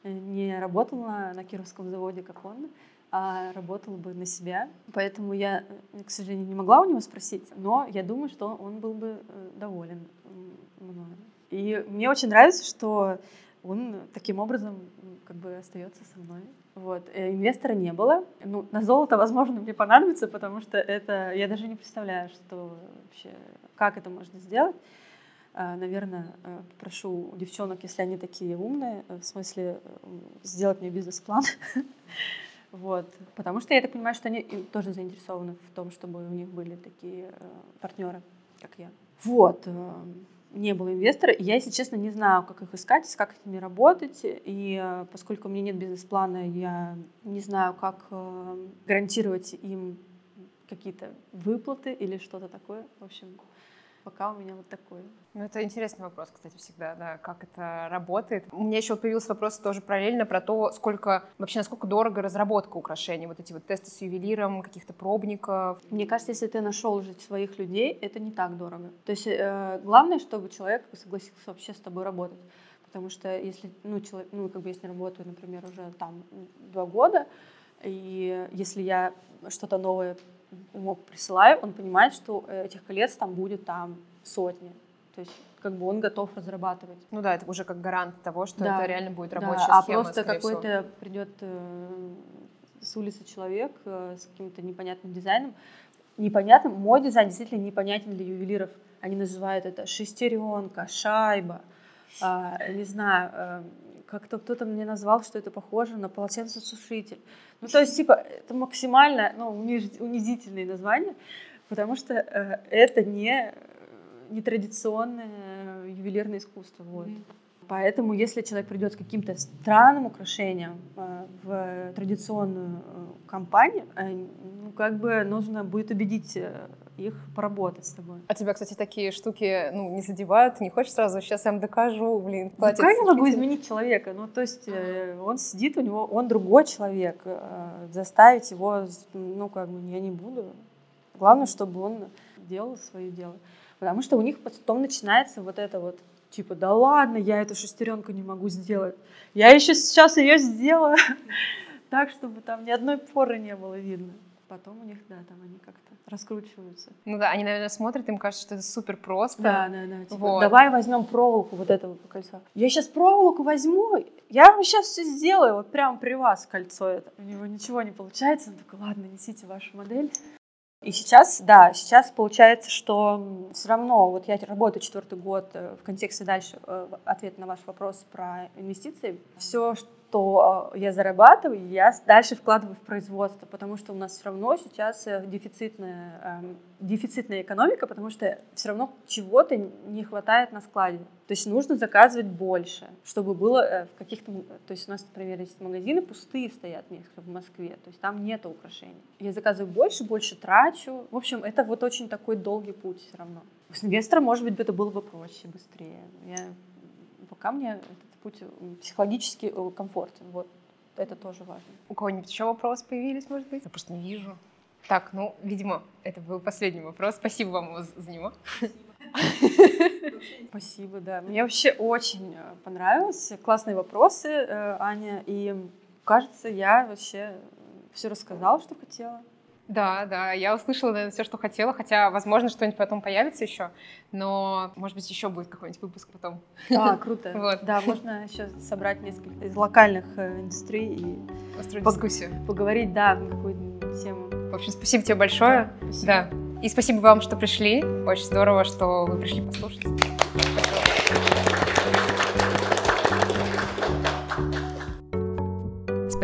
не работала на Кировском заводе, как он, а работал бы на себя. Поэтому я, к сожалению, не могла у него спросить, но я думаю, что он был бы э, доволен мною. И мне очень нравится, что он таким образом как бы остается со мной. Вот. Э, инвестора не было. Ну, на золото, возможно, мне понадобится, потому что это... Я даже не представляю, что вообще... Как это можно сделать. А, наверное, э, попрошу девчонок, если они такие умные, в смысле сделать мне бизнес-план. Вот. Потому что я так понимаю, что они тоже заинтересованы в том, чтобы у них были такие э, партнеры, как я. Вот. Э, не было инвестора, я, если честно, не знаю, как их искать, как с ними работать, и э, поскольку у меня нет бизнес-плана, я не знаю, как э, гарантировать им какие-то выплаты или что-то такое. В общем, пока у меня вот такой. Ну, это интересный вопрос, кстати, всегда, да, как это работает. У меня еще появился вопрос тоже параллельно про то, сколько, вообще, насколько дорого разработка украшений, вот эти вот тесты с ювелиром, каких-то пробников. Мне кажется, если ты нашел уже своих людей, это не так дорого. То есть э, главное, чтобы человек согласился вообще с тобой работать. Потому что если, ну, человек, ну, как бы если работаю, например, уже там два года, и если я что-то новое ему присылаю, он понимает, что этих колец там будет там сотни. То есть как бы он готов разрабатывать. Ну да, это уже как гарант того, что да, это реально будет рабочая да, схема. А просто какой-то придет э, с улицы человек э, с каким-то непонятным дизайном. Непонятным, мой дизайн действительно непонятен для ювелиров. Они называют это шестеренка, шайба, э, не знаю, э, как-то кто-то мне назвал, что это похоже на полотенцесушитель. Ну, то есть, типа, это максимально ну, унизительные названия, потому что э, это не, не традиционное ювелирное искусство. Вот. Mm-hmm. Поэтому, если человек придет с каким-то странным украшением э, в традиционную э, компанию, э, ну, как бы нужно будет убедить их поработать с тобой. А тебя, кстати, такие штуки ну, не задевают? Не хочешь сразу, сейчас я им докажу, блин, ну, Как я могу изменить человека? Ну, то есть э, он сидит, у него, он другой человек. Э, заставить его, ну, как бы, я не буду. Главное, чтобы он делал свое дело. Потому что у них потом начинается вот это вот, типа, да ладно, я эту шестеренку не могу сделать. Я еще сейчас ее сделаю так, чтобы там ни одной поры не было видно. Потом у них, да, там они как-то раскручиваются. Ну да, они, наверное, смотрят, им кажется, что это супер просто. Да, да, да. Типа, вот. Давай возьмем проволоку вот этого кольца. Я сейчас проволоку возьму, я вам сейчас все сделаю, вот прямо при вас кольцо это. У него ничего не получается, он такой, ладно, несите вашу модель. И сейчас, да, сейчас получается, что все равно, вот я работаю четвертый год э, в контексте дальше, э, ответ на ваш вопрос про инвестиции. Все, что э, я зарабатываю, я дальше вкладываю в производство, потому что у нас все равно сейчас э, дефицитная, эм, дефицитная экономика, потому что все равно чего-то не хватает на складе. То есть нужно заказывать больше, чтобы было э, в каких-то... То есть у нас, например, есть магазины пустые стоят несколько в Москве, то есть там нет украшений. Я заказываю больше, больше трачу. В общем, это вот очень такой долгий путь все равно. С инвестором, может быть, это было бы проще, быстрее. Я... Пока мне этот путь психологически э, комфортен. Вот это тоже важно. У кого-нибудь еще вопросы появились, может быть? Я просто не вижу. Так, ну, видимо, это был последний вопрос. Спасибо вам за него. Спасибо, да. Мне вообще очень э, понравилось. Классные вопросы, э, Аня. И кажется, я вообще все рассказала, что хотела. Да, да, я услышала, наверное, все, что хотела, хотя, возможно, что-нибудь потом появится еще, но, может быть, еще будет какой-нибудь выпуск потом. А, круто. Вот. Да, можно еще собрать несколько из локальных э, индустрий и устроить дискуссию. Поговорить, да, на какую-то тему. В общем, спасибо тебе большое. Да, спасибо. да. И спасибо вам, что пришли. Очень здорово, что вы пришли послушать.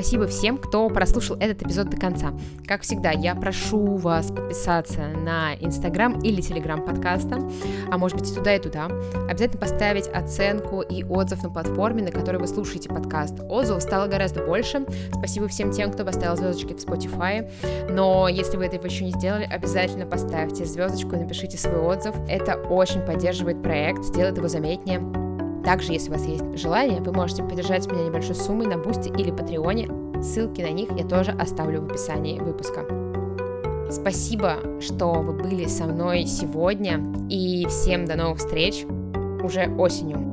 Спасибо всем, кто прослушал этот эпизод до конца. Как всегда, я прошу вас подписаться на Инстаграм или Телеграм подкаста, а может быть и туда, и туда. Обязательно поставить оценку и отзыв на платформе, на которой вы слушаете подкаст. Отзывов стало гораздо больше. Спасибо всем тем, кто поставил звездочки в Spotify. Но если вы этого еще не сделали, обязательно поставьте звездочку и напишите свой отзыв. Это очень поддерживает проект, сделает его заметнее. Также, если у вас есть желание, вы можете поддержать меня небольшой суммой на Boosty или Patreon е. Ссылки на них я тоже оставлю в описании выпуска. Спасибо, что вы были со мной сегодня, и всем до новых встреч уже осенью.